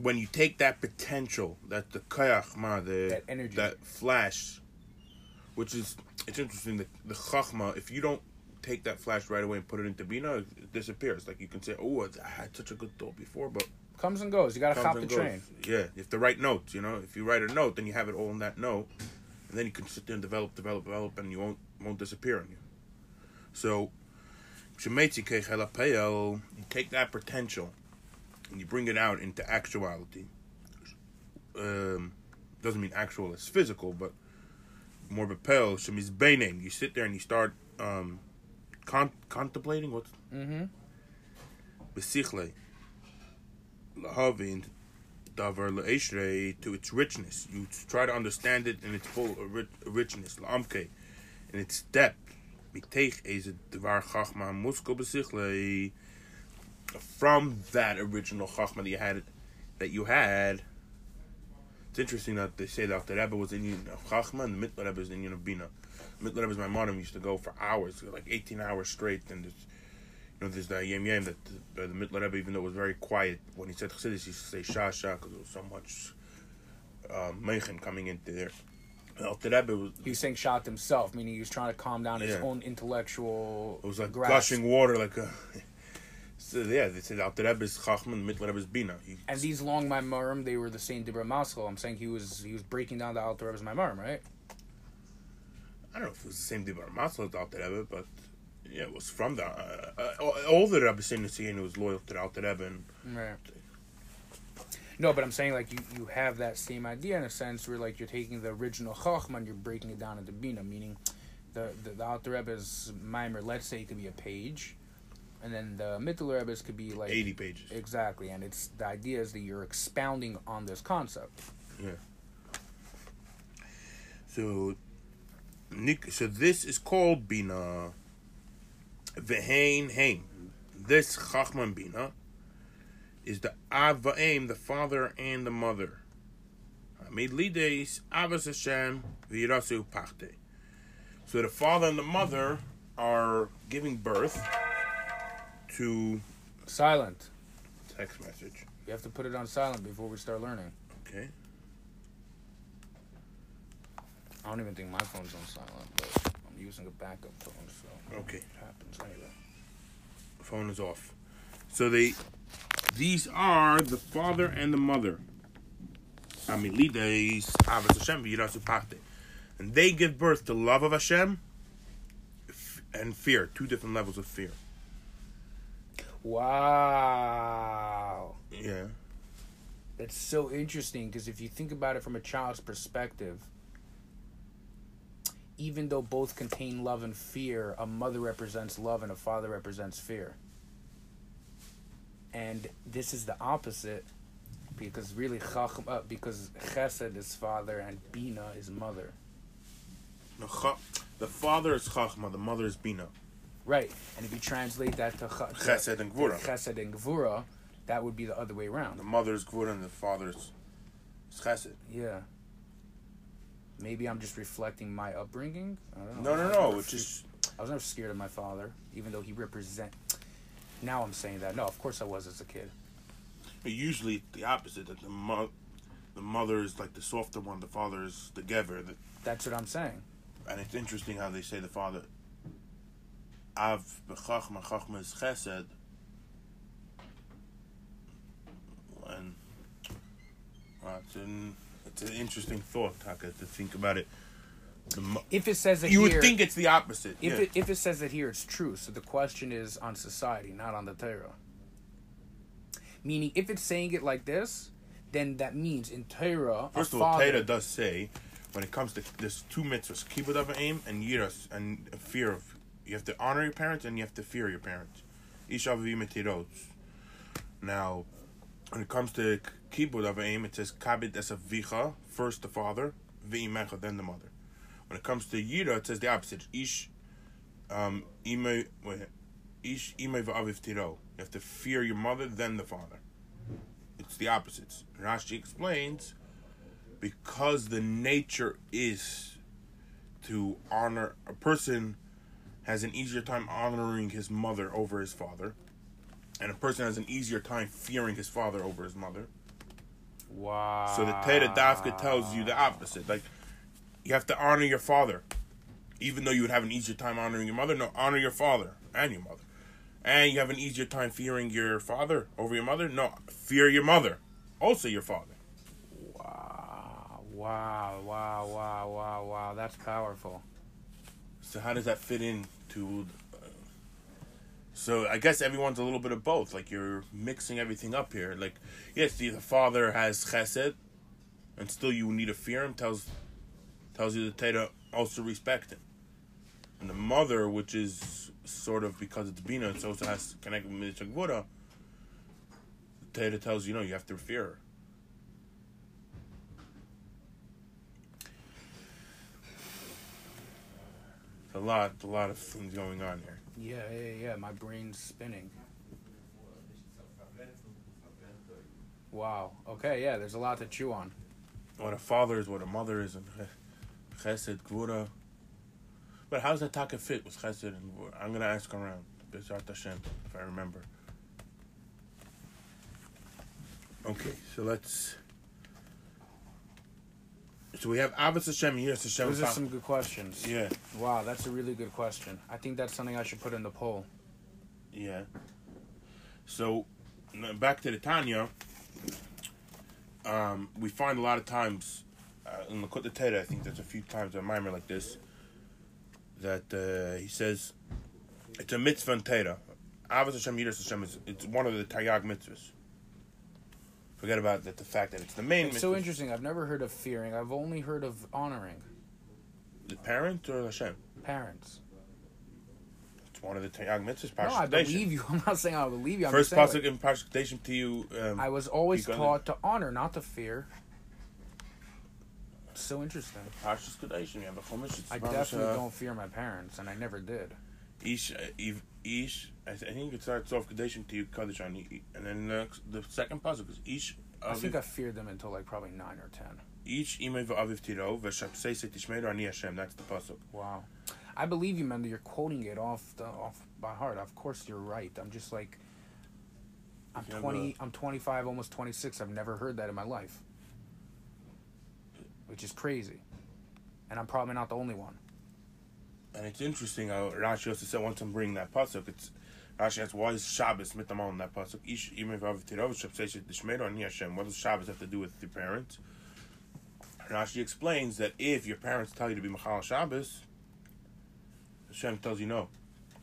When you take that potential, that the kayach, ma, the, That energy. that flash, which is, it's interesting, the, the chachma, if you don't take that flash right away and put it into Bina, it disappears. Like you can say, oh, I had such a good thought before, but Comes and goes. You gotta hop the goes. train. Yeah, if the right notes. You know, if you write a note, then you have it all in that note, and then you can sit there and develop, develop, develop, and you won't won't disappear on you. So, shemetzi kechel apeel, you take that potential, and you bring it out into actuality. Um, doesn't mean actual as physical, but more bepel shemiz beinem. You sit there and you start um, con- contemplating what's Mm-hmm. lahavin davar leishrei to its richness. You try to understand it in its full richness, laamke, in its depth. Is. From that original chachma that you had, that you had. It's interesting that they say that the Rebbe was inyan of chachma and the Mitler Rebbe is inyan of bina. Mitler Rebbe's my mom used to go for hours, like eighteen hours straight, and you know, there's the Yem Yem that the, the Mitler Rebbe, even though it was very quiet, when he said Chassidus, he used to say Shah Shah because there was so much um, Meichen coming into there. The Rebbe was, He was saying shot himself, meaning he was trying to calm down his own intellectual. it was like grasp. gushing water, like a. [laughs] So yeah, they said Alter Rebbe is Chachman, Mitler Rebbe is Bina. He, And these long Maimarim, they were the same Dibra Maskal. I'm saying he was he was breaking down the Alter Rebbe's Maimarim, right? I don't know if it was the same Dibbar Masel as Alter Rebbe, but yeah, it was from the. Uh, uh, all the saying the was loyal to Rebbe, and Right. No, but I'm saying like you, you have that same idea in a sense where like you're taking the original Chachma and you're breaking it down into Bina, meaning the the, the Alter Rebbe's Maimer, let's say it could be a page, and then the Mittel Rebbe's could be like 80 pages. Exactly, and it's the idea is that you're expounding on this concept. Yeah. So, Nik- so this is called Bina. Vehain Haim. This Chachman Bina is the Av Va'im, the father and the mother. Avas Hashem, Pachte. So the father and the mother are giving birth to Silent. text message. You have to put it on silent before we start learning. Okay. I don't even think my phone's on silent, but I'm using a backup phone, so Okay. It happens anyway. phone is off. So they, these are the father and the mother. Amilides Avos Hashem v'Yirasu and they give birth to love of Hashem and fear. Two different levels of fear. Wow. Yeah. That's so interesting because if you think about it from a child's perspective, even though both contain love and fear, a mother represents love and a father represents fear. And this is the opposite because really chacham, uh, because chesed is father and bina is mother. The, cha- the father is Chachma, the mother is Bina. Right. And if you translate that to, to Chesed and Gvura. chesed and gvura, that would be the other way around. The mother is Gvura and the father is is Chesed. Yeah. Maybe I'm just reflecting my upbringing. I don't know. No, no, no. It's just I was never scared of my father, even though he represent. Now I'm saying that. No, of course I was as a kid. But usually the opposite. That the mo- the mother is like the softer one. The father is the giver. The, That's what I'm saying. and it's interesting how they say the father. Av b'chachma, chachma is chesed. And it's an it's an interesting thought, Taka, to think about it. Mo- If it says it here you here, would think it's the opposite. if yeah. it if it says it here, it's true. So the question is on society, not on the Torah. Meaning, if it's saying it like this, then that means in Torah, First of all, Torah does say when it comes to there's two mitzvahs: kibbud of aim and yiras, and a fear of. You have to honor your parents and you have to fear your parents. Etirot. Now, when it comes to kibbud of aim, it says kabit es avicha, first the father, v'imecha, then the mother. When it comes to yira, it says the opposite: ish um, ime, wait, ish ime v'aviv tiro. You have to fear your mother, then the father. It's the opposites. Rashi explains because the nature is to honor a person has an easier time honoring his mother over his father, and a person has an easier time fearing his father over his mother. Wow. So the Teda Dafka tells you the opposite. Like you have to honor your father, even though you would have an easier time honoring your mother. No, honor your father and your mother, and you have an easier time fearing your father over your mother. No, fear your mother, also your father. Wow. Wow. Wow. Wow. Wow. Wow. That's powerful. So how does that fit in to? So I guess everyone's a little bit of both. Like you're mixing everything up here. Like yes, the, the father has chesed, and still you need to fear him. Tells tells you the Teda also respect him. And the mother, which is sort of because it's Bina, it also has to connect with Mitzvah Gvura. The Teda tells you, no, you have to fear her. a lot, a lot of things going on here. Yeah. Yeah. Yeah. My brain's spinning. Wow. Okay. Yeah. There's a lot to chew on. What a father is, what a mother is, and [laughs] chesed, gvura. But how's that taka fit with chesed and gvura? I'm gonna ask around. Hashem, if I remember. Okay, so let's. So we have Abbas Hashem, Yiras Hashem. Those are some good questions. Yeah, Wow, that's a really good question. I think that's something I should put in the poll. yeah. So, back to the Tanya. Um, we find a lot of times uh, in the Teda, I think there's a few times a mimer like this that uh, he says it's a mitzvah in Teda. Avos Hashem Yiras Hashem is it's one of the Taryag mitzvahs. Forget about that, the fact that it's the main It's so interesting. I've never heard of fearing. I've only heard of honoring The parent or Hashem? parents. It's one of the Taryag mitzvahs. No, I believe you. [laughs] I'm not saying I believe you. I'm First pasuk in Parshat Kadeshim to you. Um, I was always You got it. taught to honor, not to fear. So interesting. Parshat Kadeshim. You have a chumash. I definitely uh, don't fear my parents, and I never did. Ish, uh, Ish. I, th- I think it starts off Kadeshim to you Kaddish on you, and then the, the second pasuk is Ish. I think I feared them until like probably nine or ten. Ish imay v'aviv tiro v'shapsei tishmeru ani Hashem. That's the pasuk. Wow. I believe you, man. That you're quoting it off the off by heart. Of course, you're right. I'm just like, I'm Yeah, 20. I'm 25, almost 26. I've never heard that in my life, which is crazy. And I'm probably not the only one. And it's interesting how Rashi also said once I'm bringing that pasuk, it's Rashi asks why is Shabbos mitamal in that pasuk? Ish imay v'aviv tiro v'shapsei tishmeru ani Hashem. What does Shabbos have to do with your parents? Rashi explains that if your parents tell you to be Machal Shabbos, Hashem tells you no.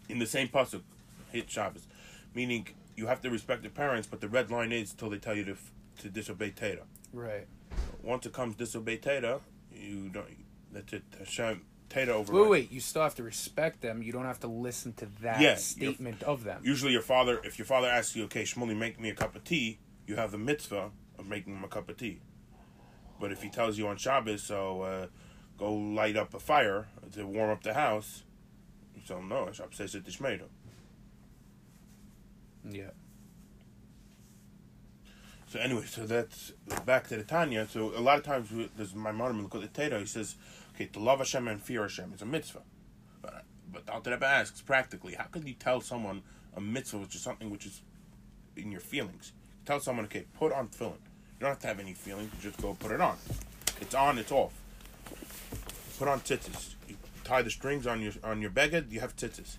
In the same pasuk, hit Shabbos, meaning you have to respect your parents, but the red line is till they tell you to to disobey Teda. Right. Once it comes disobey Teda, you don't. That's it. Hashem Teda over. Wait, wait. You still have to respect them. You don't have to listen to that Yeah, statement of them. Usually, your father, if your father asks you, "Okay, Shmuley, make me a cup of tea," you have the mitzvah of making him a cup of tea. But if he tells you on Shabbos, so uh, go light up a fire to warm up the house, you tell him no. Shabbos says it tishmeru. Yeah. So anyway, so that's back to the Tanya. So a lot of times there's my mother in the Teda. He says, "Okay, to love Hashem and fear Hashem is a mitzvah." But but the Rebbe asks practically, how can you tell someone a mitzvah, which is something which is in your feelings? Tell someone, "Okay, put on tefillin." You don't have to have any feelings. You just go put it on. It's on. It's off. Put on tzitzis. You tie the strings on your on your beged. You have tzitzis.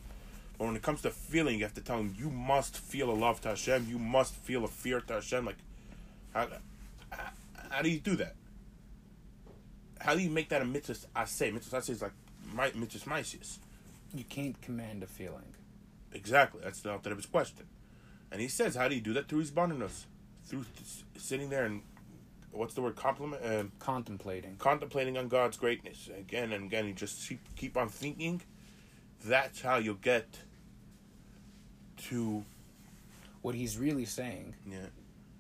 But when it comes to feeling, you have to tell him you must feel a love to Hashem. You must feel a fear to Hashem. Like, how, how do you do that? How do you make that a mitzvah I say Mitzvah I say is like my mitzvah maisius. You can't command a feeling. Exactly. That's the Alter Rebbe's question. And he says, how do you do that? Through his us, Through sitting there and, what's the word, compliment? Uh, Contemplating. contemplating on God's greatness. Again and again, you just keep, keep on thinking. That's how you'll get to, What he's really saying yeah,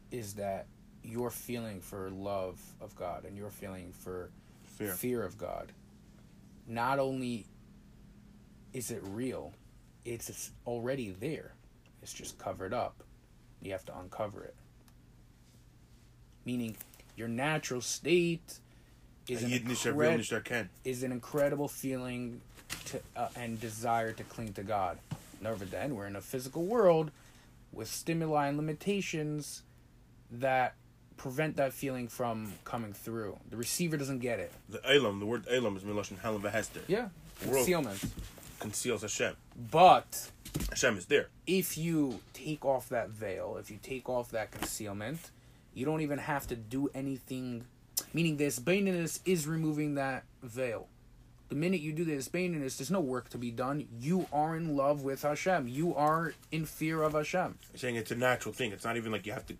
is that your feeling for love of God and your feeling for fear. fear of God not only is it real? It's, already there. It's just covered up. You have to uncover it. Meaning, your natural state is an, Yid nicht will incred- nicht erkennen. is an incredible feeling to uh, and desire to cling to God. Never then, we're in a physical world with stimuli and limitations that prevent that feeling from coming through. The receiver doesn't get it. The Elam, the word Elam is Miloshin Helen Vehester. Yeah, concealment. Conceals Hashem. But Hashem is there. if you take off that veil, if you take off that concealment, you don't even have to do anything. Meaning, this baininess is removing that veil. The minute you do this baininess, there's no work to be done. You are in love with Hashem. You are in fear of Hashem. I'm saying it's a natural thing. It's not even like you have to.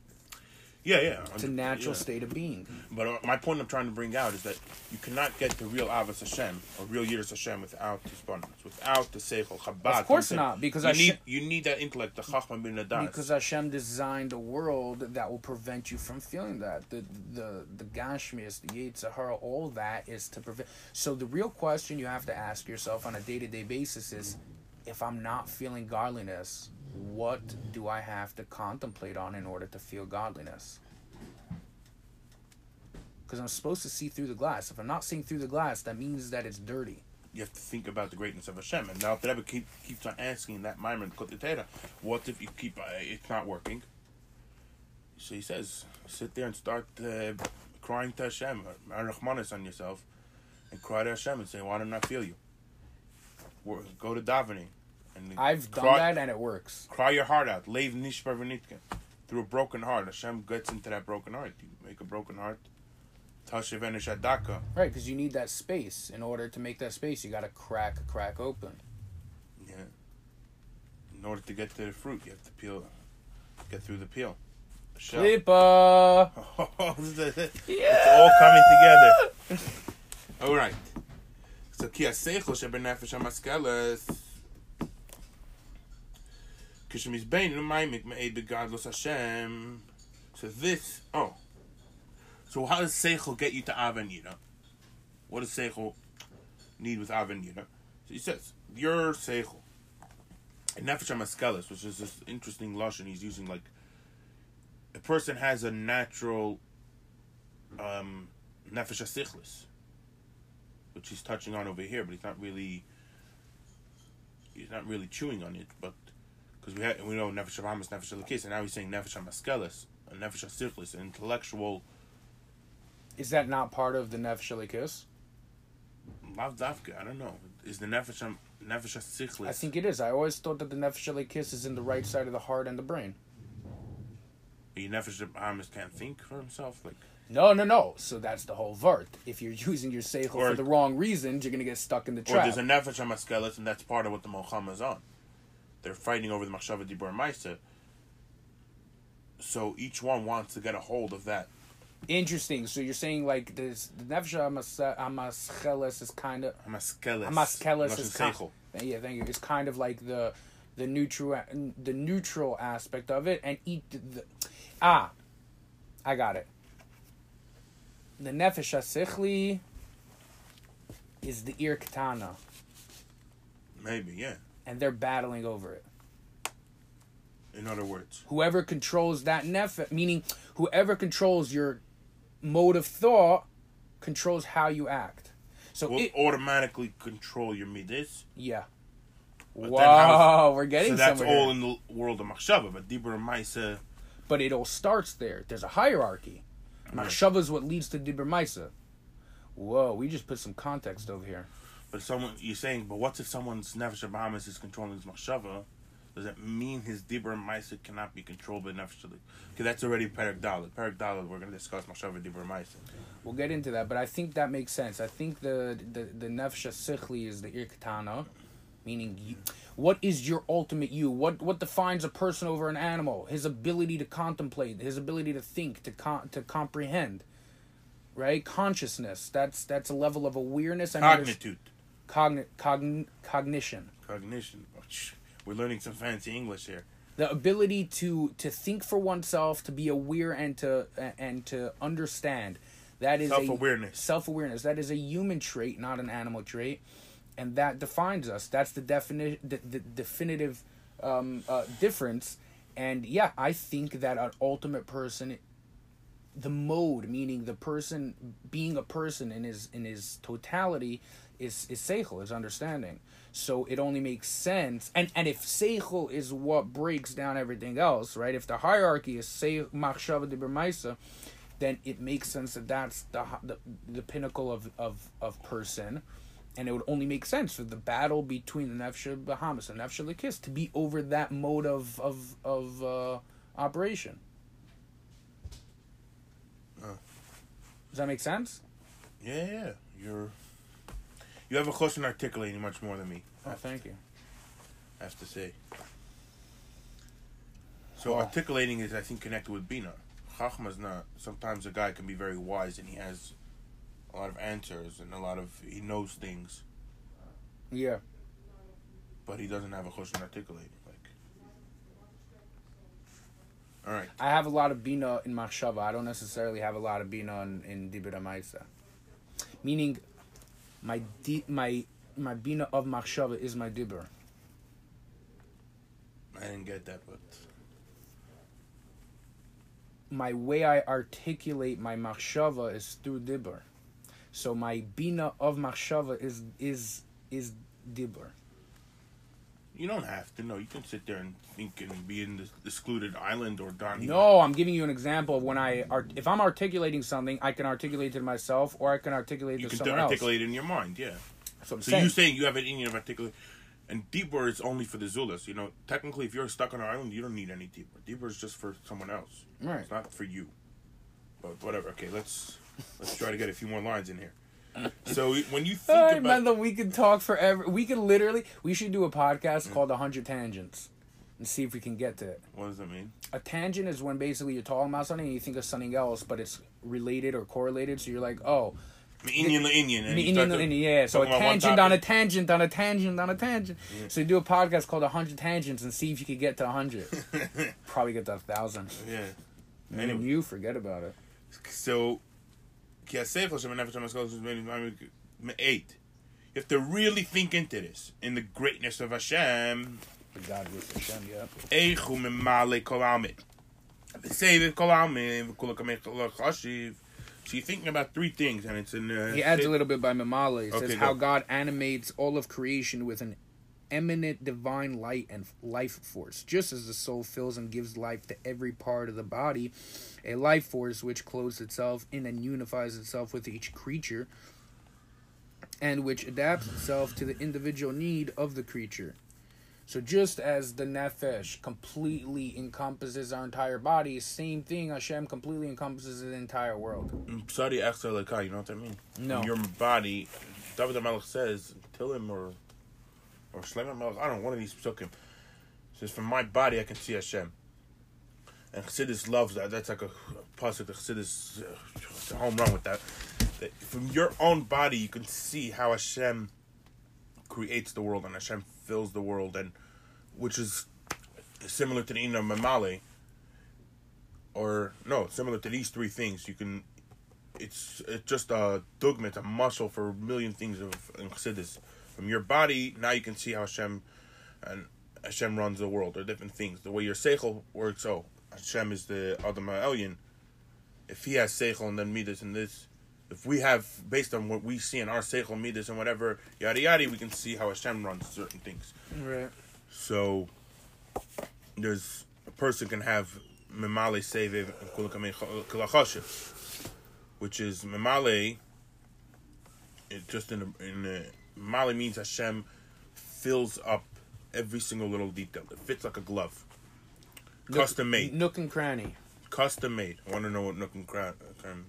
Yeah, yeah. It's a natural yeah. state of being. But uh, my point I'm trying to bring out is that you cannot get the real Avos Hashem or real Yiras Hashem without bonus, without the Seichel Chabad. Of course not, because you Hashem- need you need that intellect, the Chachma bin. Because Hashem designed a world that will prevent you from feeling that. The the the Gashmis, the Yetzirah, all that is to prevent. So the real question you have to ask yourself on a day to day basis is, if I'm not feeling godliness, what do I have to contemplate on in order to feel godliness? Because I'm supposed to see through the glass. If I'm not seeing through the glass, that means that it's dirty. you have to think about the greatness of Hashem. And now the Rebbe keep, keeps on asking that Maimon Kotetera, what if you keep uh, it's not working? So he says, sit there and start uh, crying to Hashem, or Rachmanis on yourself, and cry to Hashem and say, why don't I feel you? Go to davening. And I've done that and it works. Cry your heart out. Leiv nishbar v'nitken. Through a broken heart. Hashem gets into that broken heart. You make a broken heart. Adaka. Right, because you need that space. In order to make that space, you got to crack crack open. Yeah. In order to get to the fruit, you have to peel, get through the peel. Shell. Flippa! [laughs] it's all coming together. [laughs] All right. So ki aseichel shebenefesh hamaskeles. Kishem So this, oh. So how does seichel get you to Aven Yida? What does seichel need with Aven Yida? So he says, your seichel. And nefesh hamaskeles, which is this interesting lashon he's using, like a person has a natural um, nefesh asichlis, which he's touching on over here, but he's not really he's not really chewing on it. But because we had we know nefesh hamas, nefesh alikis, and now he's saying nefesh hamaskelis, nefesh asichlis, an intellectual Is that not part of the Nefesh Elikis? lav dafka. I don't know. Is the nefesh nefesh asichlis? I think it is. I always thought that the Nefesh Elikis is in the right side of the heart and the brain. your nefesh hamas can't think for himself. Like No, no, no. So that's the whole vart. If you're [laughs] using your seichel for the wrong reasons, you're gonna get stuck in the trap. or there's a nefesh hamaskelis, and that's part of what the Mochama is on. They're fighting over the machshava dibur ma'isa. So each one wants to get a hold of that Interesting. So you're saying like this, the Nefesh Hamas- Hamascheles is kind of Hamaskelis. Hamaskeles Lashon is kind. seichel. Yeah, thank you. It's kind of like the the neutral the neutral aspect of it, and eat the ah, I got it. The nefesh hasichli is the ir katana, Maybe, yeah. And they're battling over it. In other words, Whoever controls that nefesh, meaning whoever controls your mode of thought, controls how you act. So will it, automatically control your midas. yeah. But we're getting So that's all in the world of machshava. But dibur ma'isa, but it all starts there. There's a hierarchy. Machshava is what leads to Dibur Maisa. Whoa, we just put some context over here. But someone you're saying, but what if someone's nefesh bahamas is controlling his machshava? Does that mean his dibur ma'isa cannot be controlled by nefesh? Because that's already perak dalad. Perak dalad. We're going to discuss machshava dibur ma'isa. We'll get into that, but I think that makes sense. I think the the the nefesh sichli is the irkatana, meaning you, what is your ultimate you? What what defines a person over an animal? His ability to contemplate, his ability to think, to con- to comprehend. Right, consciousness. That's that's a level of awareness Cognitude, cogni- cogn- cognition. cognition. We're learning some fancy English here. the ability to to think for oneself to be aware and to and to understand that is Self-awareness. self-awareness that is a human trait not an animal trait and that defines us. That's the defini- the, the definitive um, uh, difference. And yeah, I think that an ultimate person, the mode, meaning the person being a person in his in his totality, is is seichel, is understanding. So it only makes sense. And and if seichel is what breaks down everything else, right? If the hierarchy is say machshava de then it makes sense that that's the the, the pinnacle of, of of person and it would only make sense for the battle between the Nefsha Bahamas and Nefsha Lakis to be over that mode of of of uh, operation. Does that make sense? Yeah, yeah. You're you have a question articulating much more than me. Oh, thank you. I have to say. So Oh. articulating is, I think, connected with bina. Chachma's not. Sometimes a guy can be very wise and he has a lot of answers and a lot of he knows things, Yeah. but he doesn't have a question articulating. Like, all right, I have a lot of bina in machshava. I don't necessarily have a lot of bina in, in dibra maisa. Meaning, my di, my my bina of machshava is my dibur. I didn't get that, but My way I articulate my machshava is through dibur. So my bina of machshava is is is dibur. You don't have to know. You can sit there and think and be in this excluded island or down. Here. No, I'm giving you an example of when I art. If I'm articulating something, I can articulate it to myself, or I can articulate it you to can someone articulate it in your mind. Yeah. else. That's what I'm So saying. you saying you have an inyan of articulate, and dibur is only for the Zulus. You know, technically, if you're stuck on an island, you don't need any dibur. Deep is just for someone else. Right. It's not for you. But whatever. Okay, let's let's try to get a few more lines in here. So when you think I about remember we could talk forever. We could literally. We should do a podcast called "100 Tangents" and see if we can get to it. what does that mean? A tangent is when basically you're talking about something and you think of something else, but it's related or correlated. So you're like, oh, inyan, inyan, inyan, inyan, yeah. So a talk about one tangent on a tangent on a tangent on a tangent. So you do a podcast called "100 Tangents" and see if you could get to 100. [laughs] Probably get to a thousand. Yeah. And Anyway. you forget about it. So, you have to really think into this, in the greatness of Hashem. God with Hashem, yeah. So you're thinking about three things, and it's in. Uh, he adds a little bit by Mamale. He okay, says how. God animates all of creation with an eminent divine light and life force. Just as the soul fills and gives life to every part of the body, a life force which clothes itself in and unifies itself with each creature, and which adapts itself to the individual need of the creature. So just as the nefesh completely encompasses our entire body, same thing Hashem completely encompasses the entire world. Mm, Sorry, Echsa Lekah, you know what I mean? No. Your body, David HaMelech says, Tillim or or Shlomo HaMelech, I don't know, one of these psukim, says, from my body I can see Hashem. And Chassidus loves that. That's like a pasuk. The Chassidus, uh, a home run with that. that. From your own body, you can see how Hashem creates the world and Hashem fills the world, and which is similar to the Ina Mamale, or no, similar to these three things. You can it's it's just a dogma, it's a muscle for a million things of in Chassidus. From your body, now you can see how Hashem and Hashem runs the world, or different things. The way your seichel works, oh, Hashem is the Adam Elyon. If he has seichel and then midas and this, if we have based on what we see in our seichel midas and whatever yada yada, we can see how Hashem runs certain things. Right. So there's a person can have memale sevev kulakame which is memale. It just in a, in a, memale means Hashem fills up every single little detail. It fits like a glove. Custom made. Nook and cranny. Custom made. I want to know what nook and cran. Uh, cran-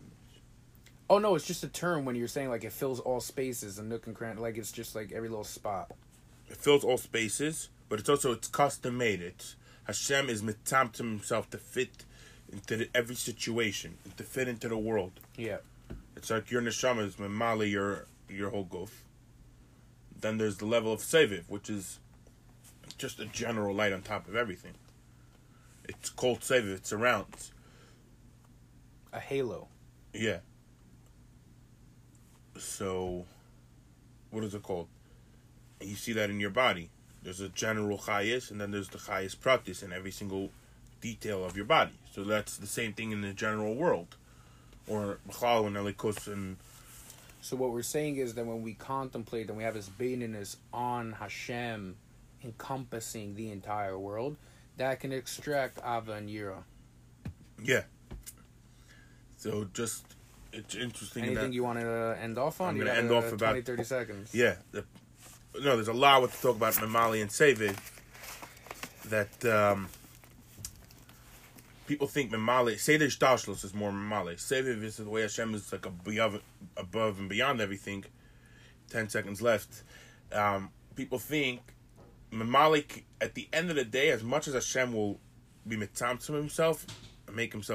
Oh no, it's just a term when you're saying like it fills all spaces and nook and cranny. Like it's just like every little spot. It fills all spaces, but it's also it's custom made. It's Hashem is mitam to himself to fit into the, every situation, and to fit into the world. Yeah. It's like your neshama is memali your your whole goof. Then there's the level of seviv, which is just a general light on top of everything. It's called seviv. It surrounds. A halo. Yeah. So, what is it called? You see that in your body. There's a general chayas, and then there's the chayas practice in every single detail of your body. So that's the same thing in the general world, or and elikos and So what we're saying is that when we contemplate and we have this beingness on Hashem, encompassing the entire world, that can extract Ava and Yira. yeah. So just it's interesting. Anything you want to end off on? I'm gonna got, end off about- 20, 30 seconds. Yeah. The, no, there's a lot what to talk about Mamali and Sevid. That um, people think Memaleh, Seder Shtashlos is more Memaleh. Soivev is the way Hashem is like above, above and beyond everything. Ten seconds left. Um, people think Memaleh, at the end of the day, as much as Hashem will be mitzam to himself make himself